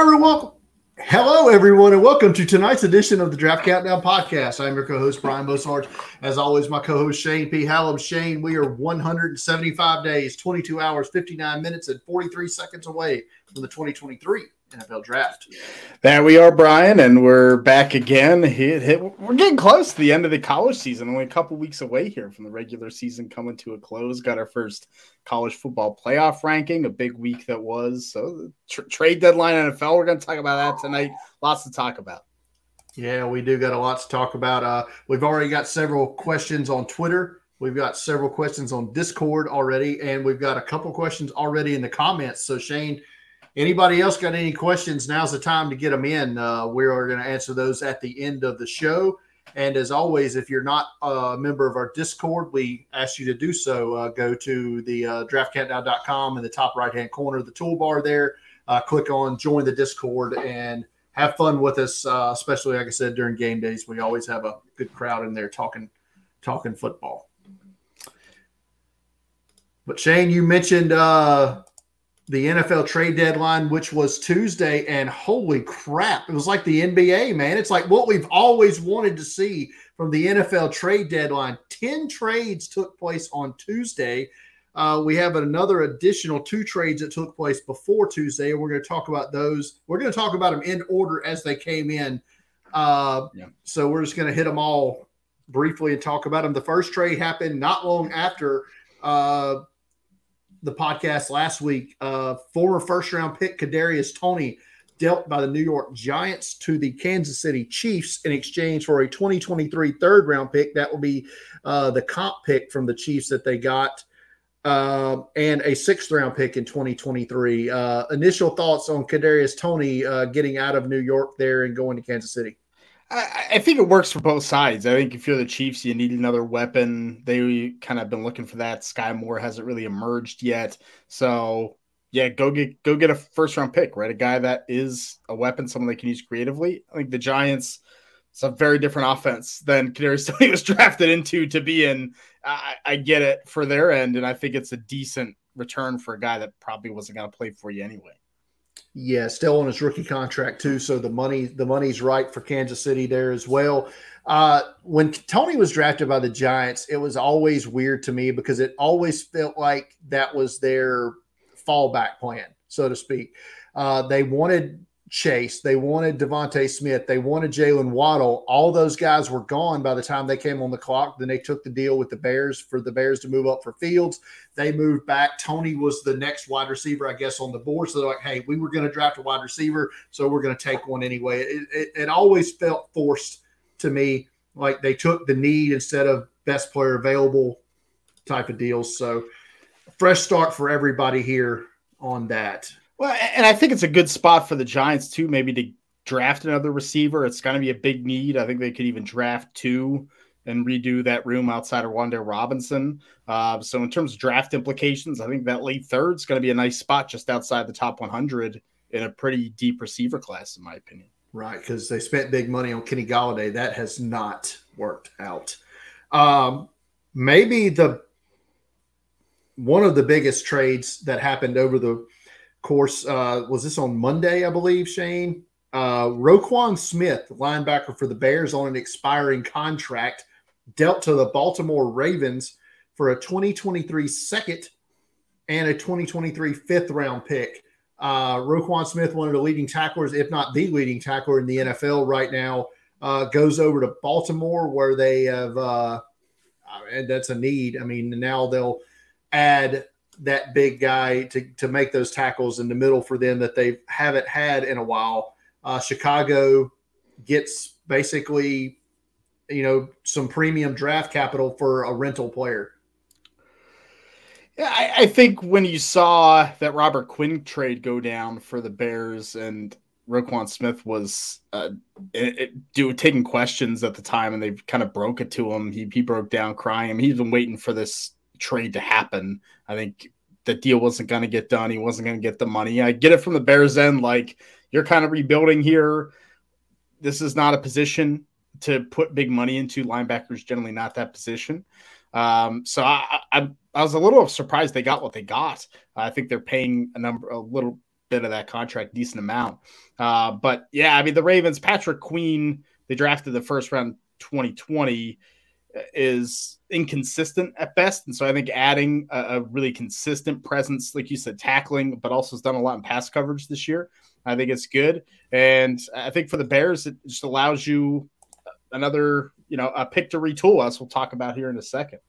everyone. Hello, everyone, and welcome to tonight's edition of the Draft Countdown Podcast. I'm your co-host Brian Bosarge. As always, my co-host Shane P. Hallam. Shane, we are 175 days, 22 hours, 59 minutes, and 43 seconds away from the 2023 NFL Draft. There we are, Brian, and we're back again. Hit, hit, we're getting close to the end of the college season. Only a couple weeks away here from the regular season coming to a close. Got our first college football playoff ranking, a big week that was. So, tr- trade deadline NFL. We're going to talk about that tonight. Lots to talk about. Yeah, we do got a lot to talk about. Uh, we've already got several questions on Twitter. We've got several questions on Discord already, and we've got a couple questions already in the comments. So, Shane Anybody else got any questions? Now's the time to get them in. Uh, we are going to answer those at the end of the show. And as always, if you're not a member of our Discord, we ask you to do so. Uh, go to the uh, in the top right hand corner of the toolbar there. Uh, click on join the Discord and have fun with us, uh, especially like I said during game days. We always have a good crowd in there talking talking football. But Shane, you mentioned uh, the NFL trade deadline, which was Tuesday, and holy crap, it was like the NBA, man. It's like what we've always wanted to see from the NFL trade deadline. 10 trades took place on Tuesday. Uh, we have another additional two trades that took place before Tuesday, and we're going to talk about those. We're going to talk about them in order as they came in. Uh, yeah. So we're just going to hit them all briefly and talk about them. The first trade happened not long after uh, the podcast last week, uh, former first round pick Kadarius Toney dealt by the New York Giants to the Kansas City Chiefs in exchange for a 2023 third round pick. That will be uh, the comp pick from the Chiefs that they got, uh, and a sixth round pick in 2023. Uh, initial thoughts on Kadarius Toney uh, getting out of New York there and going to Kansas City. I, think it works for both sides. I think if you're the Chiefs, you need another weapon. They kind of been looking for that. Skyy Moore hasn't really emerged yet, so yeah, go get go get a first round pick, right? A guy that is a weapon, someone they can use creatively. I think the Giants. It's a very different offense than Kadarius Toney was drafted into to be in. I, I get it for their end, and I think it's a decent return for a guy that probably wasn't going to play for you anyway. Yeah, still on his rookie contract too. So the money, the money's right for Kansas City there as well. Uh, when Toney was drafted by the Giants, it was always weird to me because it always felt like that was their fallback plan, so to speak. Uh, they wanted Chase. They wanted DeVonta Smith. They wanted Jaylen Waddle. All those guys were gone by the time they came on the clock. Then they took the deal with the Bears for the Bears to move up for Fields. They moved back. Toney was the next wide receiver, I guess, on the board. So they're like, hey, we were going to draft a wide receiver, so we're going to take one anyway. It, it, it always felt forced to me, like they took the need instead of best player available type of deals. So fresh start for everybody here on that. Well, and I think it's a good spot for the Giants too, maybe to draft another receiver. It's going to be a big need. I think they could even draft two and redo that room outside of Wan'Dale Robinson. Uh, so in terms of draft implications, I think that late third is going to be a nice spot just outside the top 100 in a pretty deep receiver class, in my opinion. Right, because they spent big money on Kenny Golladay. That has not worked out. Um, maybe the one of the biggest trades that happened over the course, uh, was this on Monday, I believe, Shane? Uh, Roquan Smith, linebacker for the Bears on an expiring contract, dealt to the Baltimore Ravens for a 2023 second and a 2023 fifth round pick. Uh, Roquan Smith, one of the leading tacklers, if not the leading tackler in the NFL right now, uh, goes over to Baltimore where they have, uh, and that's a need. I mean, now they'll add that big guy to, to make those tackles in the middle for them that they haven't had in a while. Uh, Chicago gets basically, you know, some premium draft capital for a rental player. Yeah, I, I think when you saw that Robert Quinn trade go down for the Bears and Roquan Smith was uh, it, it, do, taking questions at the time, and they kind of broke it to him. He, he broke down crying. He's been waiting for this trade to happen. I think the deal wasn't going to get done. He wasn't going to get the money. I get it from the Bears end. Like you're kind of rebuilding here. This is not a position to put big money into. Linebackers generally not that position. Um, so I, I, I was a little surprised they got what they got. I think they're paying a number, a little bit of that contract, decent amount. Uh, but yeah, I mean the Ravens, Patrick Queen, they drafted the first round 2020 is inconsistent at best. And so I think adding a, a, really consistent presence, like you said, tackling, but also has done a lot in pass coverage this year. I think it's good. And I think for the Bears, it just allows you another, you know, a pick to retool, us. we'll talk about here in a second.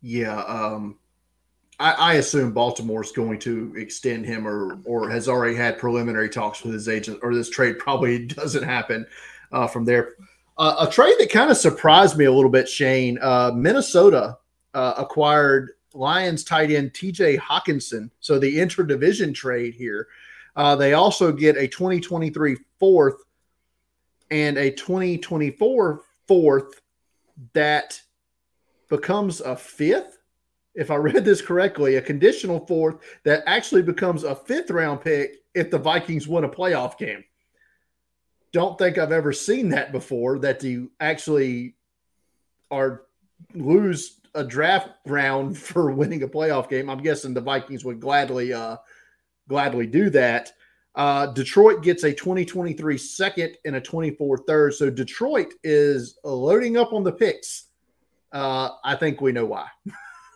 Yeah. Um, I, I assume Baltimore's going to extend him or or has already had preliminary talks with his agent, or this trade probably doesn't happen uh, from there. Uh, a trade that kind of surprised me a little bit, Shane. Uh, Minnesota uh, acquired Lions tight end TJ Hockenson. So the interdivision trade here. Uh, they also get a 2023 fourth and a 2024 fourth that becomes a fifth. If I read this correctly, a conditional fourth that actually becomes a fifth round pick if the Vikings win a playoff game don't think I've ever seen that before. That you actually are lose a draft round for winning a playoff game. I'm guessing the Vikings would gladly uh, gladly do that. Uh, Detroit gets a 2023 second and a 24 third. So Detroit is loading up on the picks. Uh, I think we know why.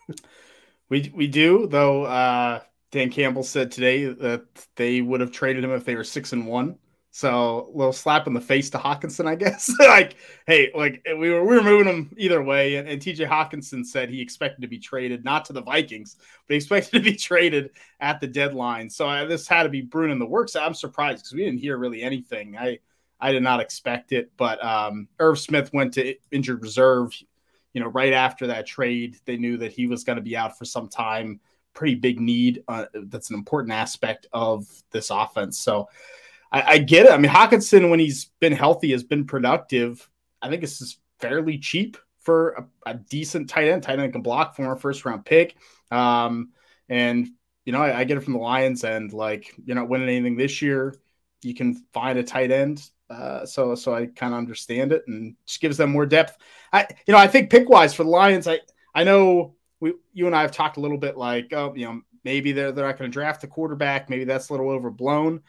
we we do though. Uh, Dan Campbell said today that they would have traded him if they were six and one. So a little slap in the face to Hockenson, I guess. like, hey, like we were we were moving him either way, and, and TJ Hockenson said he expected to be traded, not to the Vikings, but he expected to be traded at the deadline. So uh, this had to be brewing in the works. I'm surprised because we didn't hear really anything. I I did not expect it, but um, Irv Smith went to injured reserve. You know, right after that trade, they knew that he was going to be out for some time. Pretty big need. Uh, that's an important aspect of this offense. So I, I get it. I mean, Hockenson, when he's been healthy, has been productive. I think this is fairly cheap for a, a decent tight end. Tight end can block for a first round pick. Um, and you know, I, I, get it from the Lions, and like you're not winning anything this year. You can find a tight end. Uh, so so I kind of understand it and just gives them more depth. I you know I think pick wise for the Lions, I I know we you and I have talked a little bit like oh you know maybe they're they're not going to draft the quarterback. Maybe that's a little overblown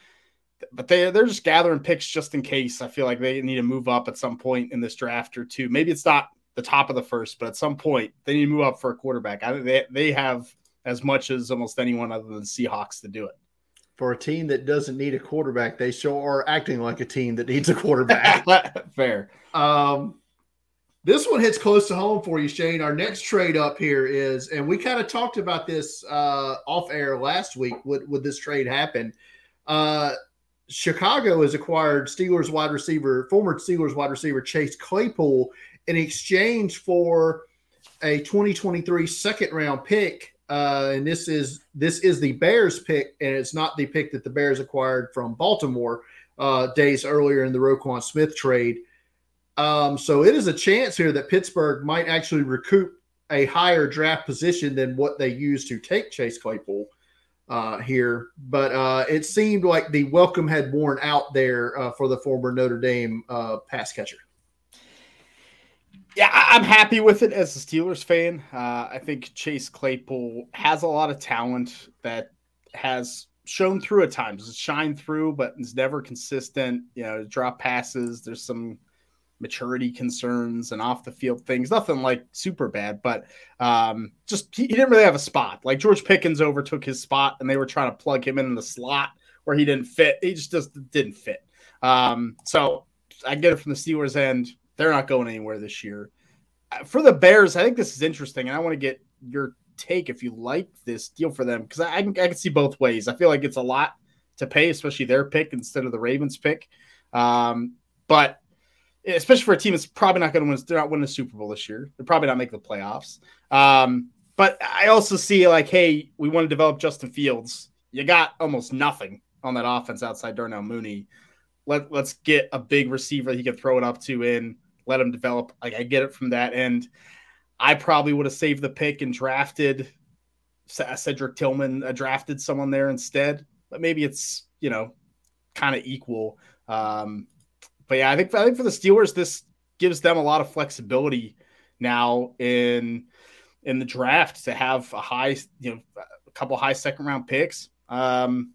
but they they're just gathering picks just in case. I feel like they need to move up at some point in this draft or two. Maybe it's not the top of the first, but at some point they need to move up for a quarterback. I think they they have as much as almost anyone other than Seahawks to do it. For a team that doesn't need a quarterback, they sure are acting like a team that needs a quarterback. Fair. Um, this one hits close to home for you, Shane. Our next trade up here is, and we kind of talked about this uh, off air last week. Would would this trade happen? Uh, Chicago has acquired Steelers wide receiver, former Steelers wide receiver Chase Claypool in exchange for a 2023 second round pick. Uh, and this is this is the Bears pick, and it's not the pick that the Bears acquired from Baltimore uh, days earlier in the Roquan Smith trade. Um, so it is a chance here that Pittsburgh might actually recoup a higher draft position than what they used to take Chase Claypool uh, here, but uh, it seemed like the welcome had worn out there uh, for the former Notre Dame uh, pass catcher. Yeah, I'm happy with it as a Steelers fan. Uh, I think Chase Claypool has a lot of talent that has shown through at times. It's shined through, but it's never consistent. You know, drop passes. There's some maturity concerns and off the field things. Nothing like super bad, but um, just he, he, didn't really have a spot. Like George Pickens overtook his spot, and they were trying to plug him in the slot where he didn't fit. He just, just didn't fit. Um, so I get it from the Steelers end. They're not going anywhere this year. Uh, for the Bears, I think this is interesting, and I want to get your take if you like this deal for them because I, I, can, I can see both ways. I feel like it's a lot to pay, especially their pick instead of the Ravens pick. Um, but especially for a team that's probably not going to win. They're not winning a Super Bowl this year. They're probably not making the playoffs. Um, but I also see like, hey, we want to develop Justin Fields. You got almost nothing on that offense outside Darnell Mooney. Let let's get a big receiver he can throw it up to in. Let him develop. Like I get it from that end. I probably would have saved the pick and drafted Cedric Tillman. Uh, drafted someone there instead. But maybe it's you know kind of equal. Um, but yeah, I think I think for the Steelers, this gives them a lot of flexibility now in in the draft to have a high, you know, a couple high second round picks. Um,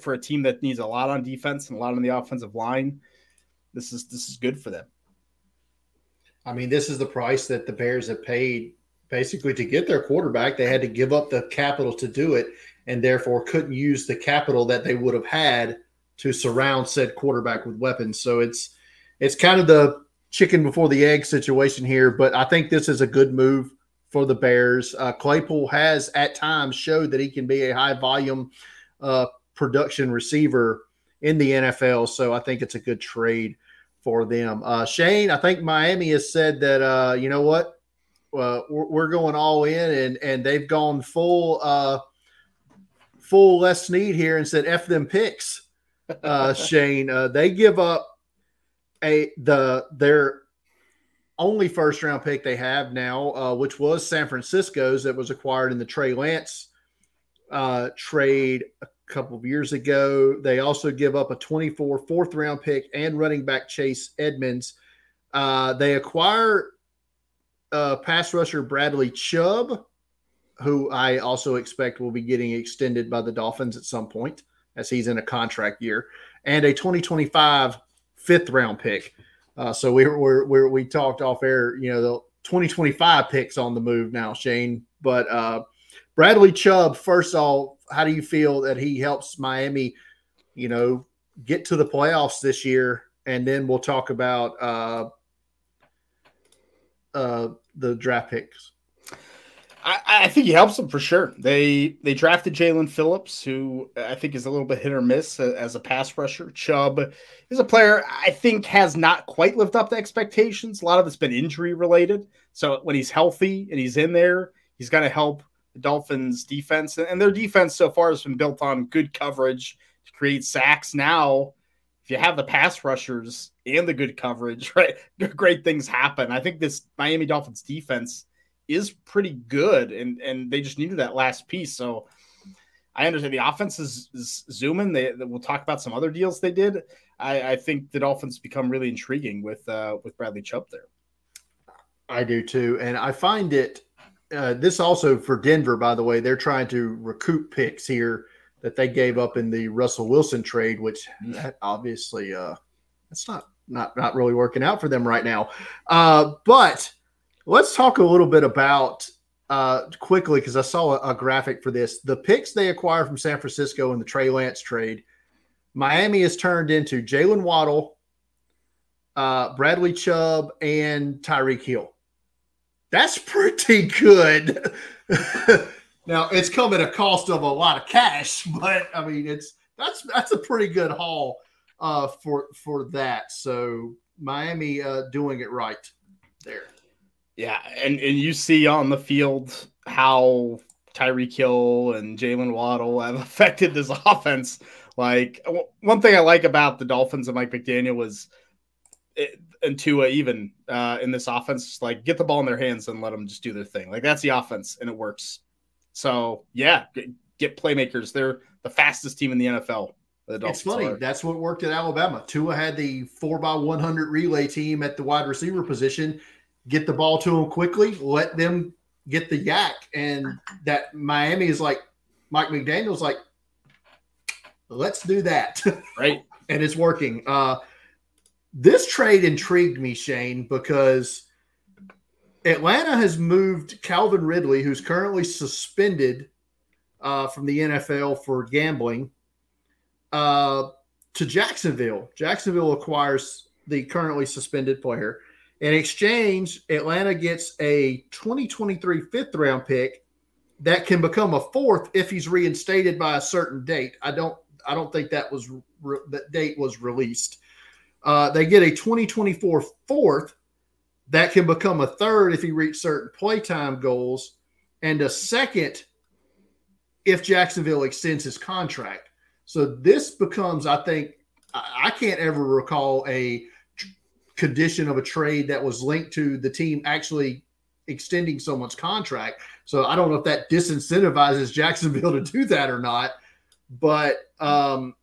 for a team that needs a lot on defense and a lot on the offensive line, this is this is good for them. I mean, this is the price that the Bears have paid basically to get their quarterback. They had to give up the capital to do it, and therefore couldn't use the capital that they would have had to surround said quarterback with weapons. So it's it's kind of the chicken before the egg situation here, but I think this is a good move for the Bears. Uh, Claypool has at times showed that he can be a high volume uh, production receiver in the NFL. So I think it's a good trade for them. Uh, Shane, I think Miami has said that uh, you know what, uh, we're, we're, going all in, and and they've gone full uh, full Les Snead here and said f them picks. Uh, Shane, uh, they give up a the their only first round pick they have now, uh, which was San Francisco's that was acquired in the Trey Lance uh, trade a couple of years ago. They also give up a 24 fourth round pick and running back Chase Edmonds. Uh, they acquire uh, pass rusher Bradley Chubb, who I also expect will be getting extended by the Dolphins at some point as he's in a contract year, and a 2025 fifth round pick. Uh, so we were, we we talked off air, you know, the 2025 picks on the move now, Shane. But uh, Bradley Chubb, first off, how do you feel that he helps Miami, you know, get to the playoffs this year? And then we'll talk about uh, uh, the draft picks. I, I, think he helps them for sure. They they drafted Jaelan Phillips, who I think is a little bit hit or miss as a pass rusher. Chubb is a player I think has not quite lived up to expectations. A lot of it's been injury related. So when he's healthy and he's in there, he's going to help the Dolphins defense. And their defense so far has been built on good coverage to create sacks. Now, if you have the pass rushers and the good coverage, right, great things happen. I think this Miami Dolphins defense is pretty good, and and they just needed that last piece. So I understand the offense is, is zooming. They, we'll talk about some other deals they did. I, I think the Dolphins become really intriguing with uh, with Bradley Chubb there. I do too, and I find it. Uh, this also for Denver, by the way, they're trying to recoup picks here that they gave up in the Russell Wilson trade, which that obviously uh, that's not not not really working out for them right now. Uh, but Let's talk a little bit about uh, quickly because I saw a, a, graphic for this. The picks they acquired from San Francisco in the Trey Lance trade, Miami has turned into Jaylen Waddle, uh, Bradley Chubb, and Tyreek Hill. That's pretty good. now it's come at a cost of a lot of cash, but I mean it's that's that's a pretty good haul uh, for for that. So Miami uh, doing it right there. Yeah, and, and you see on the field how Tyreek Hill and Jaylen Waddle have affected this offense. Like one thing I like about the Dolphins and Mike McDaniel was, it, and Tua even uh, in this offense, like get the ball in their hands and let them just do their thing. Like that's the offense, and it works. So yeah, get playmakers. They're the fastest team in the NFL. The it's funny. Are. That's what worked at Alabama. Tua had the four by one hundred relay team at the wide receiver position, get the ball to them quickly, let them get the YAC. And that Miami is like, Mike McDaniel's like, let's do that. Right. and it's working. Uh, this trade intrigued me, Shane, because Atlanta has moved Calvin Ridley, who's currently suspended uh, from the NFL for gambling, uh, to Jacksonville. Jacksonville acquires the currently suspended player. In exchange, Atlanta gets a 2023 fifth round pick that can become a fourth if he's reinstated by a certain date. I don't I don't think that was re- that date was released. Uh, they get a 2024 fourth that can become a third if he reaches certain playtime goals, and a second if Jacksonville extends his contract. So this becomes, I think, I can't ever recall a condition of a trade that was linked to the team actually extending someone's contract. So I don't know if that disincentivizes Jacksonville to do that or not. But um,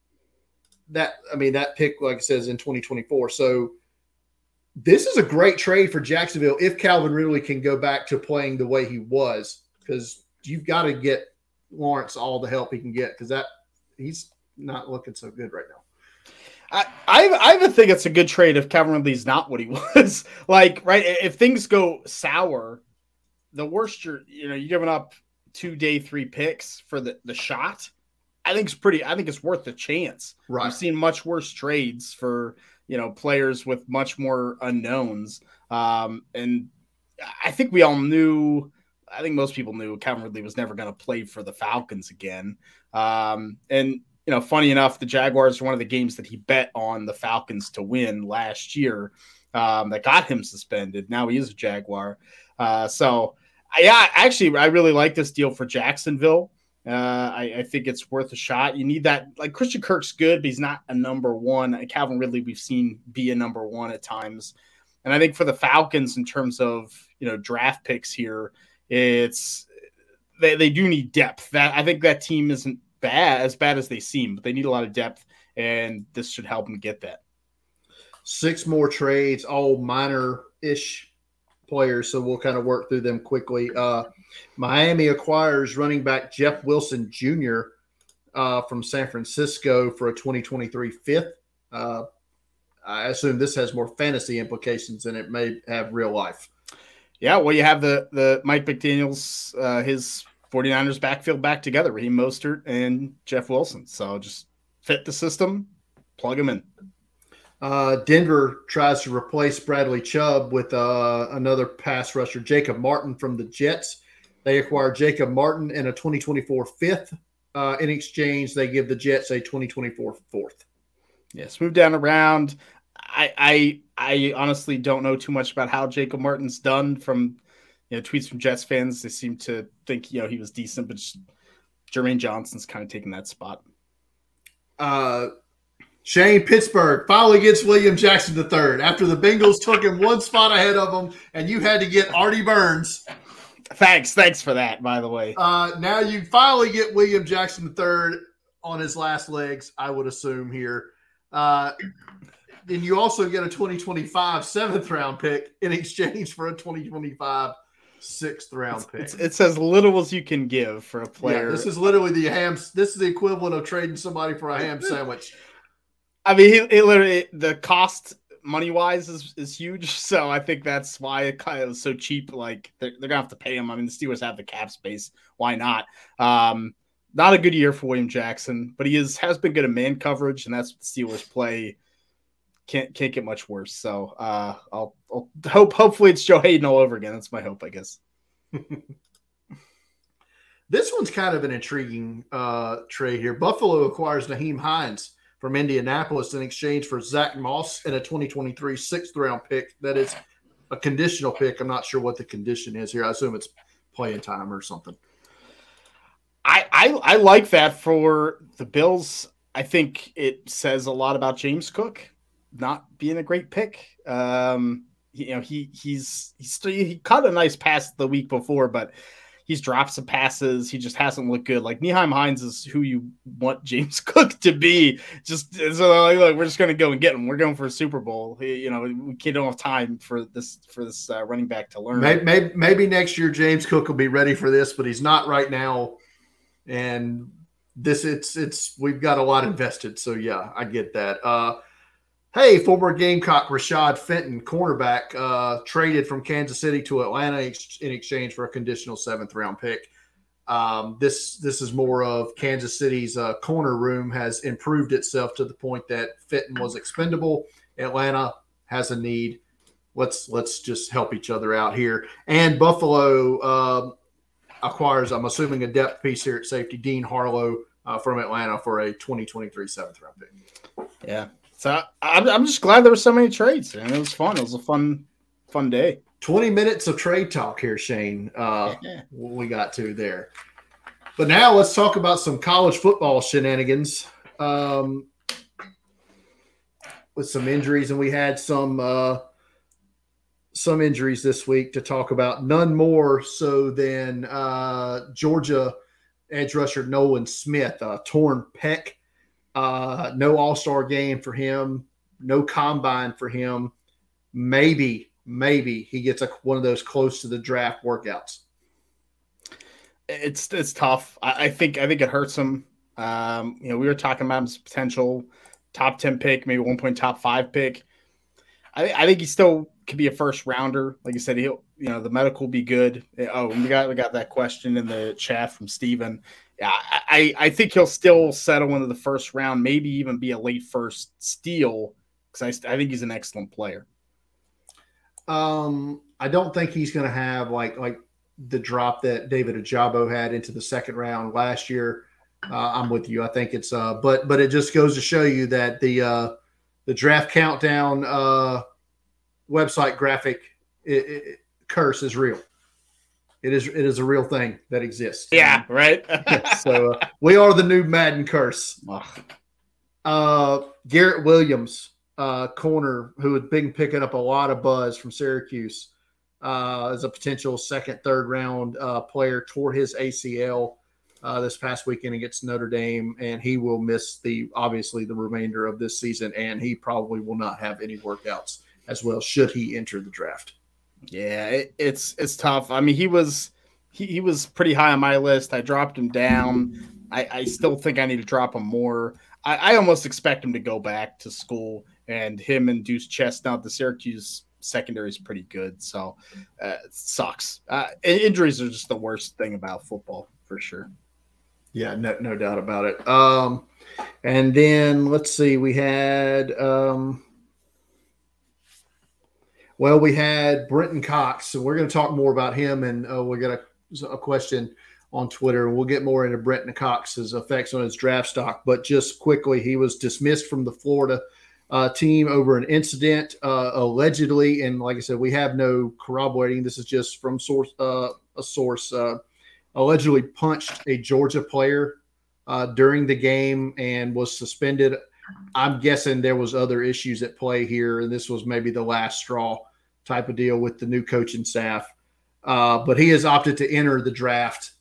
that I mean that pick, like it says, in 2024. So this is a great trade for Jacksonville if Calvin Ridley can go back to playing the way he was, because you've got to get Lawrence all the help he can get because that he's not looking so good right now. I, I, I even think it's a good trade if Calvin Ridley's not what he was. like, right? If things go sour, the worst you're, you know, you're giving up two day three picks for the, the shot. I think it's pretty. I think it's worth the chance. Right. I've seen much worse trades for you know players with much more unknowns. Um, and I think we all knew. I think most people knew Calvin Ridley was never going to play for the Falcons again. Um, and you know, funny enough, the Jaguars are one of the games that he bet on the Falcons to win last year. Um, that got him suspended. Now he is a Jaguar. Uh, so yeah, actually, I really like this deal for Jacksonville. Uh, I, I, think it's worth a shot. You need that. Like Christian Kirk's good, but he's not a number one. Calvin Ridley, we've seen be a number one at times. And I think for the Falcons, in terms of you know draft picks here, it's they, they do need depth. That I think that team isn't bad as bad as they seem, but they need a lot of depth, and this should help them get that. Six more trades, all minor ish players, so we'll kind of work through them quickly. Uh, Miami acquires running back Jeff Wilson Jr. Uh, from San Francisco for a 2023 fifth. Uh, I assume this has more fantasy implications than it may have real life. Yeah, well, you have the the Mike McDaniel's uh, his 49ers backfield back together, Raheem Mostert and Jeff Wilson. So just fit the system, plug them in. Uh, Denver tries to replace Bradley Chubb with uh, another pass rusher, Jacob Martin from the Jets. They acquire Jacob Martin and a 2024 fifth. Uh, in exchange, they give the Jets a 2024 fourth. Yes, move down around. I, I I honestly don't know too much about how Jacob Martin's done from you know tweets from Jets fans. They seem to think you know he was decent, but just, Jermaine Johnson's kind of taking that spot. Uh, Shane Pittsburgh finally gets William Jackson III after the Bengals took him one spot ahead of him, and you had to get Artie Burns. Thanks, thanks for that. By the way, uh, now you finally get William Jackson III on his last legs. I would assume here. Uh, then you also get a 2025 seventh round pick in exchange for a 2025 sixth round pick. It's, it's, as little as you can give for a player. Yeah, this is literally the ham. This is the equivalent of trading somebody for a ham sandwich. I mean, he, he literally the cost money wise is, is huge. So I think that's why it kind of was so cheap. Like they're, they're gonna have to pay him. I mean, the Steelers have the cap space. Why not? Um, not a good year for William Jackson, but he is has been good at man coverage, and that's what the Steelers play. Can't can't get much worse. So uh, I'll, I'll hope hopefully it's Joe Haden all over again. That's my hope, I guess. this one's kind of an intriguing uh, trade here. Buffalo acquires Nyheim Hines from Indianapolis in exchange for Zach Moss and a 2023 sixth round pick. That is a conditional pick. I'm not sure what the condition is here. I assume it's playing time or something. I, I, I like that for the Bills. I think it says a lot about James Cook not being a great pick. Um, you know, he he's he's still, he caught a nice pass the week before, but he's dropped some passes. He just hasn't looked good. Like Nyheim Hines is who you want James Cook to be. Just so like, we're just going to go and get him. We're going for a Super Bowl. You know, we can't have time for this for this uh, running back to learn. Maybe, maybe, maybe next year James Cook will be ready for this, but he's not right now. And this it's it's we've got a lot invested. So yeah, I get that. Uh, Hey, former Gamecock Rashad Fenton, cornerback, uh, traded from Kansas City to Atlanta in exchange for a conditional seventh round pick. Um, this this is more of Kansas City's uh, corner room has improved itself to the point that Fenton was expendable. Atlanta has a need. Let's let's just help each other out here. And Buffalo um, acquires, I'm assuming, a depth piece here at safety, Dean Harlow uh, from Atlanta for a 2023 seventh round pick. Yeah, so I'm, I'm just glad there were so many trades, and it was fun. It was a fun, fun day. 20 minutes of trade talk here, Shane. Uh, we got to there. But now let's talk about some college football shenanigans. Um, with some injuries, and we had some uh, some injuries this week to talk about. None more so than uh, Georgia edge rusher Nolan Smith, a torn pec uh, no All Star game for him. No combine for him. Maybe, maybe he gets a, one of those close to the draft workouts. It's it's tough. I, I think I think it hurts him. Um, you know, we were talking about his potential top 10 pick, maybe one point top five pick. I, I think he still could be a first rounder. Like you said, he'll, you know, the medical will be good. Oh, we got, we got that question in the chat from Steven. Yeah, I, I think he'll still settle into the first round, maybe even be a late first steal because I, I think he's an excellent player. Um, I don't think he's going to have like like the drop that David Ojabo had into the second round last year. Uh, I'm with you. I think it's uh, but but it just goes to show you that the uh, the draft countdown uh, website graphic it, it, curse is real. It is it is a real thing that exists. Yeah, right. so uh, we are the new Madden curse. Uh, Garrett Williams, uh, corner, who had been picking up a lot of buzz from Syracuse, uh, as a potential second, third round uh, player, tore his ACL uh, this past weekend against Notre Dame, and he will miss the obviously the remainder of this season, and he probably will not have any workouts as well should he enter the draft. Yeah, it, it's it's tough. I mean, he was he, he was pretty high on my list. I dropped him down. I, I still think I need to drop him more. I, I almost expect him to go back to school, and him and Duce Chestnut, the Syracuse secondary is pretty good. So uh, it sucks. Uh, injuries are just the worst thing about football for sure. Yeah, no, no doubt about it. Um, and then let's see, we had um, well, we had Brenton Cox, so we're going to talk more about him, and uh, we got a, a question on Twitter, and we'll get more into Brenton Cox's effects on his draft stock. But just quickly, he was dismissed from the Florida uh, team over an incident uh, allegedly, and like I said, we have no corroborating. This is just from source uh, a source uh, allegedly punched a Georgia player uh, during the game and was suspended. I'm guessing there was other issues at play here, and this was maybe the last straw type of deal with the new coaching staff. Uh, but he has opted to enter the draft,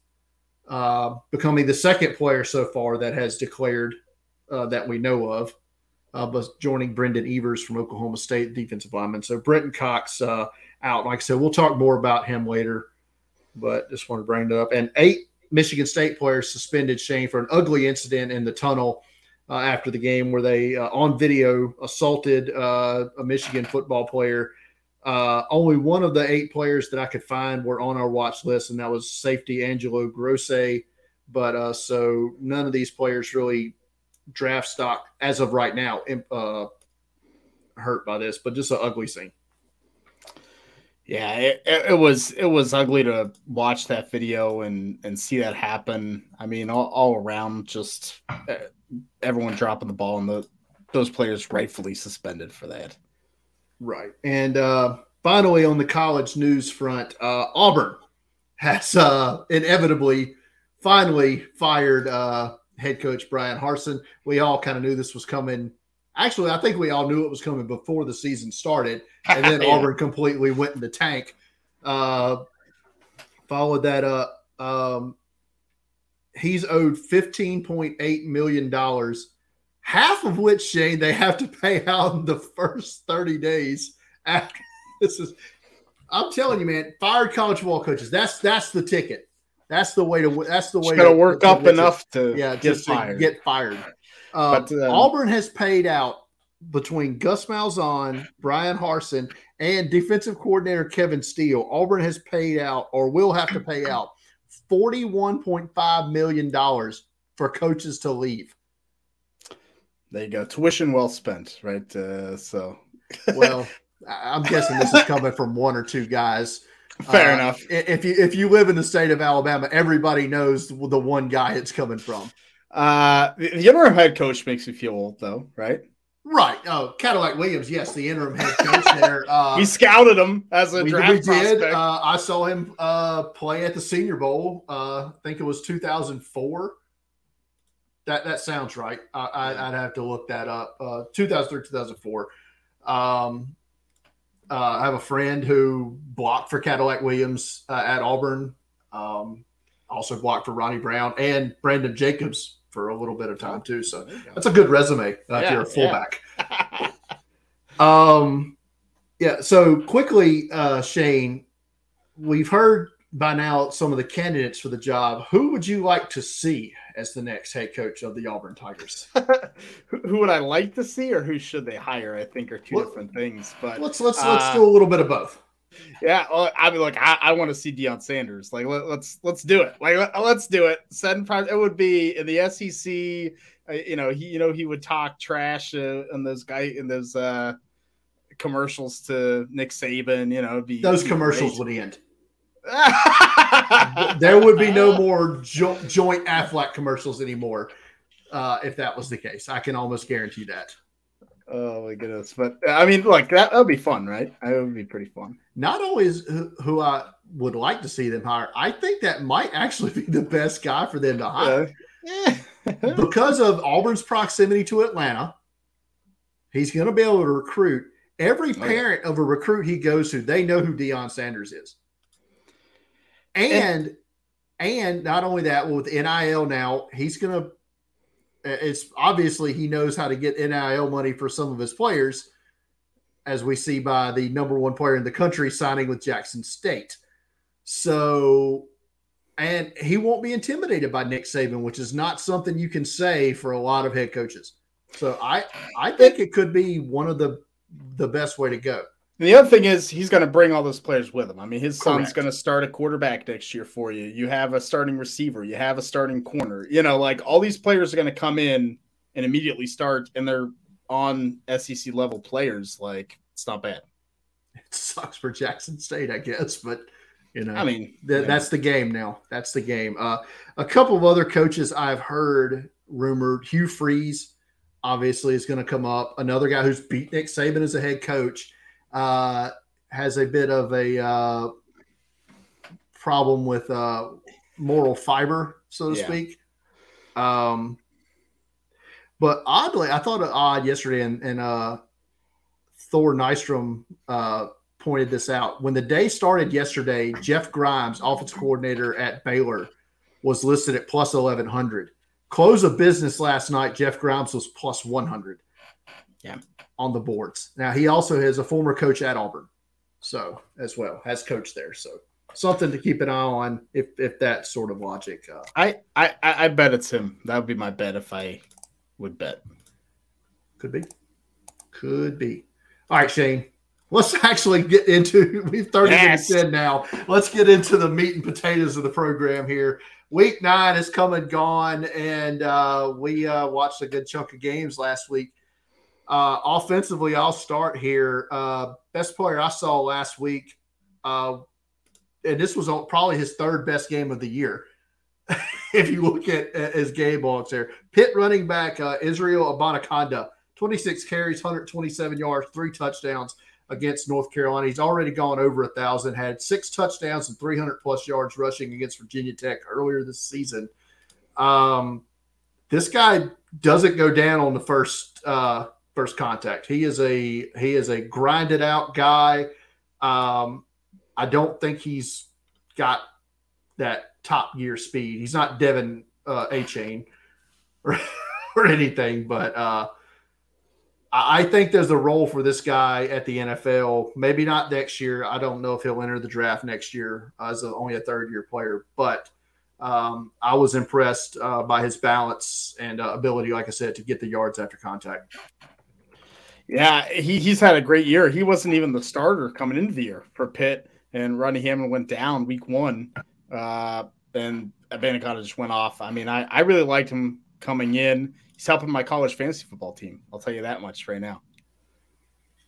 uh, becoming the second player so far that has declared uh, that we know of, uh, but joining Brendan Evers from Oklahoma State defensive lineman. So Brenton Cox uh, out. Like I said, we'll talk more about him later, but just want to bring it up. And eight Michigan State players suspended Shane for an ugly incident in the tunnel. Uh, after the game, where they on video assaulted a Michigan football player uh, only one of the eight players that I could find were on our watch list, and that was safety Angelo Grose. But uh, so none of these players really draft stock as of right now uh, hurt by this, but just an ugly scene. Yeah, it, it, was it was ugly to watch that video and and see that happen. I mean, all, all around, just uh, everyone dropping the ball and the those players rightfully suspended for that. Right. And uh, finally, on the college news front, uh, Auburn has uh, inevitably finally fired uh, head coach Brian Harsin. We all kind of knew this was coming. Actually, I think we all knew it was coming before the season started, and then yeah. Auburn completely went in the tank. Uh, followed that up. Um, he's owed fifteen point eight million dollars half of which Shane they have to pay out in the first 30 days after this is I'm telling you, man, fired college ball coaches. That's that's the ticket. That's the way to. That's the way to work to, up to, enough to yeah, get fired. get fired. Uh, but, um, Auburn has paid out between Gus Malzahn, Brian Harsin, and defensive coordinator Kevin Steele. Auburn has paid out, or will have to pay out, forty-one point five million dollars for coaches to leave. There you go. Tuition well spent, right? Uh, so, well, I'm guessing this is coming from one or two guys. Fair uh, enough. If you if you live in the state of Alabama, everybody knows the one guy it's coming from. Uh, the, the interim head coach makes me feel old, though, right? Right. Oh, Cadillac Williams, yes, the interim head coach there. Uh, we scouted him as a we, draft we did. Uh, I saw him uh, play at the Senior Bowl. Uh, I think it was 2004. That that sounds right. I, would have to look that up. Uh, 2003, 2004. Um, uh, I have a friend who blocked for Cadillac Williams uh, at Auburn. Um, also blocked for Ronnie Brown and Brandon Jacobs for a little bit of time too. So that's a good resume uh, yeah, if you're a fullback. Yeah. um, yeah. So quickly, uh, Shane, we've heard by now some of the candidates for the job. Who would you like to see as the next head coach of the Auburn Tigers? who would I like to see, or who should they hire? I think are two what, different things. But let's let's uh, let's do a little bit of both. Yeah, well, I mean, like I, I want to see Deion Sanders. Like let, us let's, let's do it. Like let, us do it. Send it would be in the SEC. Uh, you know he you know he would talk trash uh, and those guy in those uh commercials to Nick Saban. You know, be those commercials would end. there would be no more jo- joint Aflac commercials anymore uh, if that was the case. I can almost guarantee that. Oh my goodness! But I mean, like that would be fun, right? That would be pretty fun. Not is who, who I would like to see them hire, I think that might actually be the best guy for them to hire. Yeah. because of Auburn's proximity to Atlanta, he's going to be able to recruit every parent of a recruit he goes to. They know who Deion Sanders is, and and not only that, with NIL now, he's going to it's obviously he knows how to get NIL money for some of his players, as we see by the number one player in the country signing with Jackson State. So, and he won't be intimidated by Nick Saban, which is not something you can say for a lot of head coaches. So I I think it could be one of the the best way to go. And the other thing is he's going to bring all those players with him. I mean, his Correct. son's going to start a quarterback next year for you. You have a starting receiver. You have a starting corner. You know, like all these players are going to come in and immediately start, and they're on SEC level players. Like it's not bad. It sucks for Jackson State, I guess, but you know, I mean, th- that's the game now. That's the game. Uh, a couple of other coaches I've heard rumored. Hugh Freeze, obviously, is going to come up. Another guy who's beat Nick Saban as a head coach uh, has a bit of a uh, problem with uh, moral fiber, so to yeah. speak. Um, but oddly, I thought it odd yesterday, and, and uh, Thor Nystrom uh, pointed this out. When the day started yesterday, Jeff Grimes, offensive coordinator at Baylor, was listed at plus 1100. Close of business last night, Jeff Grimes was plus 100. Yeah on the boards. Now he also is a former coach at Auburn, so as well has coached there. So something to keep an eye on if if that sort of logic. Uh, I I I bet it's him. That would be my bet if I would bet. Could be, could be. All right, Shane. Let's actually get into we've 30 yes. minutes in now. Let's get into the meat and potatoes of the program here. Week nine has come and gone, and uh, we uh, watched a good chunk of games last week. Uh, offensively, I'll start here. Uh, best player I saw last week, uh, and this was probably his third best game of the year. if you look at, at his game logs there, Pitt running back uh, Israel Abanikanda, 26 carries, 127 yards, three touchdowns against North Carolina. He's already gone over a thousand, had six touchdowns and 300 plus yards rushing against Virginia Tech earlier this season. Um, this guy doesn't go down on the first uh, first contact. He is a he is a grinded out guy. Um, I don't think he's got that top gear speed. He's not Devin uh, Achane or, or anything, but uh, I think there's a role for this guy at the NFL. Maybe not next year. I don't know if he'll enter the draft next year as a, only a third year player, but um, I was impressed uh, by his balance and uh, ability, like I said, to get the yards after contact. Yeah, he, he's had a great year. He wasn't even the starter coming into the year for Pitt, and Rodney Hammond went down week one, uh, and Abanikanda just went off. I mean, I, I really liked him coming in. He's helping my college fantasy football team. I'll tell you that much right now.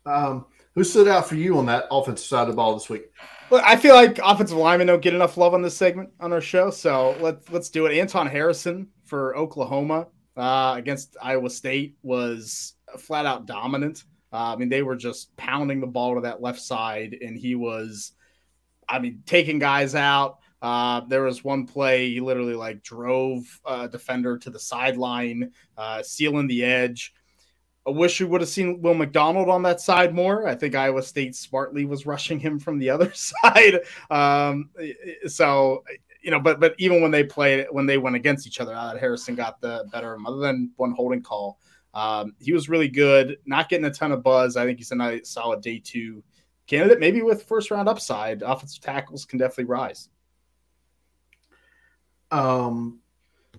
Um, who stood out for you on that offensive side of the ball this week? Well, I feel like offensive linemen don't get enough love on this segment on our show, so let's let's do it. Anton Harrison for Oklahoma uh, against Iowa State was flat out dominant. Uh, I mean, they were just pounding the ball to that left side, and he was, I mean, taking guys out. Uh, there was one play he literally like drove a defender to the sideline, uh, sealing the edge. I wish we would have seen Will McDonald on that side more. I think Iowa State smartly was rushing him from the other side. Um, so you know, but but even when they played when they went against each other, Harrison got the better of him, other than one holding call. Um, he was really good, not getting a ton of buzz. I think he's a nice, solid day two candidate, maybe with first round upside. Offensive tackles can definitely rise. Um,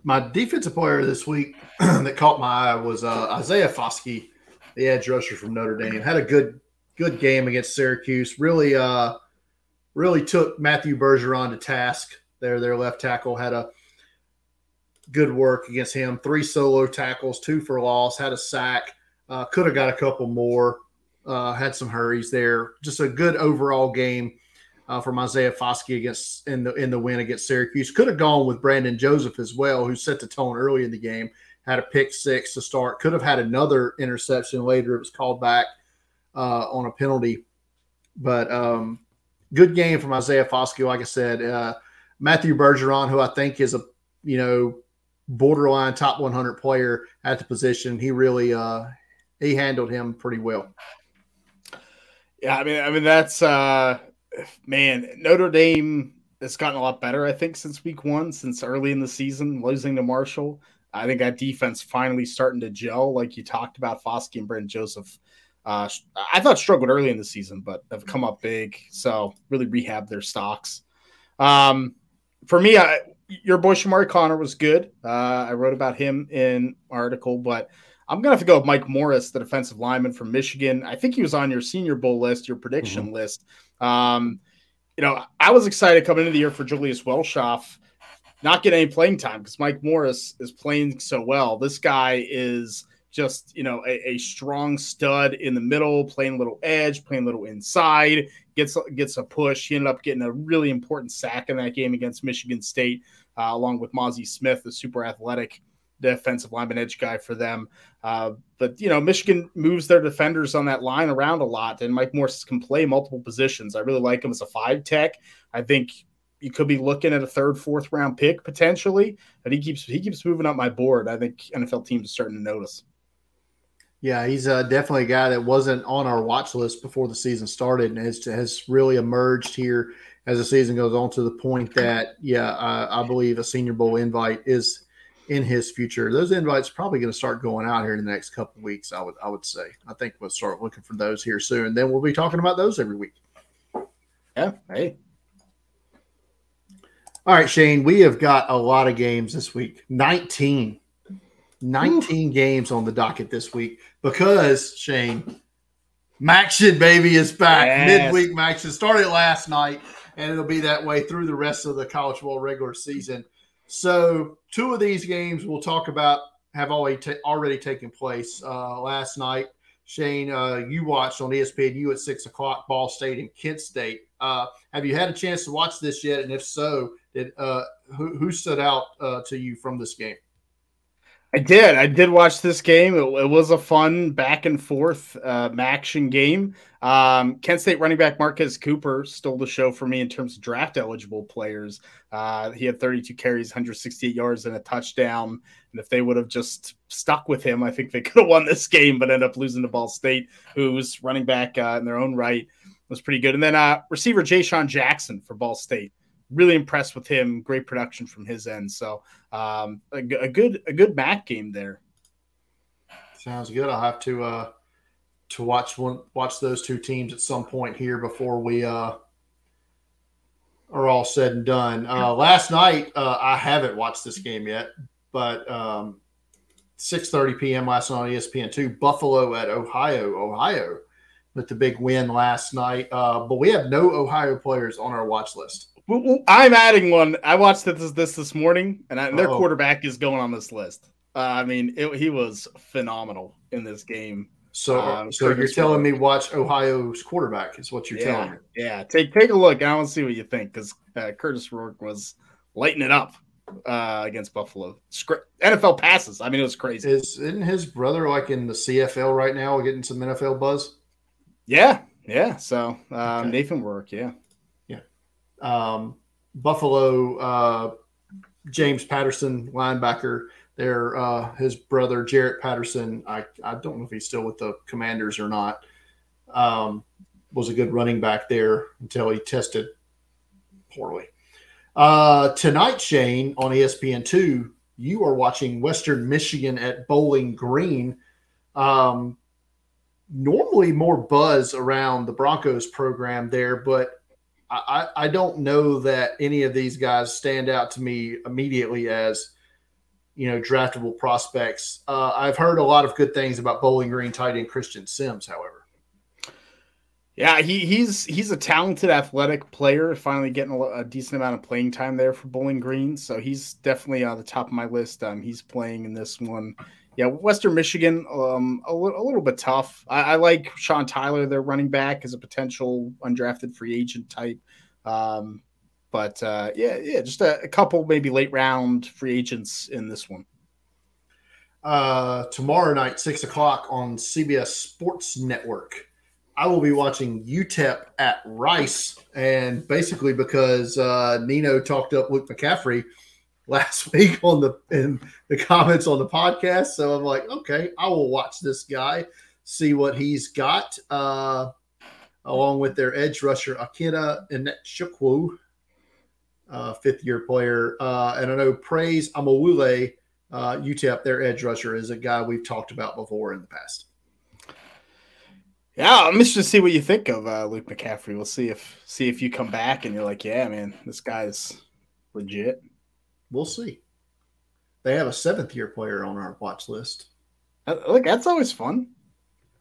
my defensive player this week that caught my eye was uh, Isaiah Foskey, the edge rusher from Notre Dame. Had a good good game against Syracuse. Really, uh, really took Matthew Bergeron to task. There, their left tackle had a good work against him. Three solo tackles, two for loss, had a sack. Uh, could have got a couple more. Uh, had some hurries there. Just a good overall game uh, from Isaiah Foskey against in the in the win against Syracuse. Could have gone with Brandon Joseph as well, who set the tone early in the game. Had a pick six to start. Could have had another interception later. It was called back uh, on a penalty, but um, good game from Isaiah Foskey. Like I said, uh, Matthew Bergeron, who I think is a you know borderline top 100 player at the position, he really uh, he handled him pretty well. Yeah, I mean, I mean that's uh, man, Notre Dame has gotten a lot better, I think, since week one, since early in the season, losing to Marshall. I think that defense finally starting to gel, like you talked about. Foskey and Brent Joseph, uh, I thought struggled early in the season, but have come up big. So really rehab their stocks. Um, for me, I, your boy Chamarri Conner was good. Uh, I wrote about him in article, but I'm gonna have to go with Mike Morris, the defensive lineman from Michigan. I think he was on your Senior Bowl list, your prediction mm-hmm. list. Um, you know, I was excited coming into the year for Julius Welschof not getting any playing time because Mike Morris is playing so well. This guy is just you know a, a, strong stud in the middle, playing a little edge, playing a little inside, gets gets a push. He ended up getting a really important sack in that game against Michigan State, uh, along with Mazi Smith, the super athletic defensive lineman edge guy for them. Uh, but you know, Michigan moves their defenders on that line around a lot, and Mike Morris can play multiple positions. I really like him as a five tech. I think you could be looking at a third, fourth round pick potentially. But he keeps he keeps moving up my board. I think NFL teams are starting to notice. Yeah, he's uh, definitely a guy that wasn't on our watch list before the season started, and has has really emerged here as the season goes on to the point that yeah, I, I believe a Senior Bowl invite is in his future. Those invites probably going to start going out here in the next couple weeks. I would I would say. I think we'll start looking for those here soon. Then we'll be talking about those every week. Yeah. Hey. All right, Shane. We have got a lot of games this week. Nineteen. 19 Ooh. games on the docket this week because Shane MACtion baby is back. Yes. Midweek MACtion started last night, and it'll be that way through the rest of the college ball regular season. So, two of these games we'll talk about have already ta- already taken place uh, last night. Shane, uh, you watched on ESPNU at six o'clock, Ball State and Kent State. Uh, have you had a chance to watch this yet? And if so, did uh, who, who stood out uh, to you from this game? I did. I did watch this game. It, it was a fun back and forth uh, action game. Um, Kent State running back Marquez Cooper stole the show for me in terms of draft eligible players. Uh, he had 32 carries, 168 yards, and a touchdown. And if they would have just stuck with him, I think they could have won this game, but ended up losing to Ball State, who's running back uh, in their own right was pretty good. And then uh, receiver Jay Jackson for Ball State really impressed with him. Great production from his end. So um, a, a, good a good MAC game there. Sounds good. I'll have to uh, to watch one watch those two teams at some point here before we uh, are all said and done. Uh, last night uh, I haven't watched this game yet, but um, 6:30 p.m. last night on ESPN two Buffalo at Ohio, Ohio. With the big win last night, uh, but we have no Ohio players on our watch list. I'm adding one. I watched this this this morning, and I, their quarterback is going on this list. Uh, I mean, it, he was phenomenal in this game. So, um, so you're telling me watch Ohio's quarterback is what you're yeah, telling me? Yeah, take take a look. I want to see what you think because uh, Kurtis Rourke was lighting it up uh, against Buffalo. NFL passes. I mean, it was crazy. Is isn't his brother like in the CFL right now, getting some NFL buzz? Yeah, yeah. So um, okay. Nathan Rourke, yeah um, Buffalo uh, James Patterson linebacker. There, uh, his brother Jaret Patterson. I I don't know if he's still with the Commanders or not. Um, was a good running back there until he tested poorly. Uh, tonight, Shane on ESPN two, you are watching Western Michigan at Bowling Green. Um, normally more buzz around the Broncos program there, but I, I don't know that any of these guys stand out to me immediately as you know draftable prospects. Uh, I've heard a lot of good things about Bowling Green tight end Christian Sims, however. Yeah, he, he's he's a talented athletic player. Finally getting a, a, decent amount of playing time there for Bowling Green, so he's definitely on the top of my list. Um, he's playing in this one. Yeah, Western Michigan, um, a, li- a little bit tough. I, I, like Sean Tyler, their running back, as a potential undrafted free agent type. Um, but uh, yeah, yeah, just a, a couple maybe late round free agents in this one. Uh, tomorrow night, six o'clock on CBS Sports Network. I will be watching UTEP at Rice, and basically because uh, Nino talked up Luke McCaffrey last week on the in the comments on the podcast, so I'm like, okay, I will watch this guy, see what he's got, uh, along with their edge rusher Ikenna Enechukwu, uh, fifth year player, uh, and I know Praise Amaewhule, uh, UTEP, their edge rusher, is a guy we've talked about before in the past. Yeah, I'm interested to see what you think of uh, Luke McCaffrey. We'll see if see if you come back and you're like, yeah, man, this guy's legit. We'll see. They have a seventh year player on our watch list. Uh, look, that's always fun.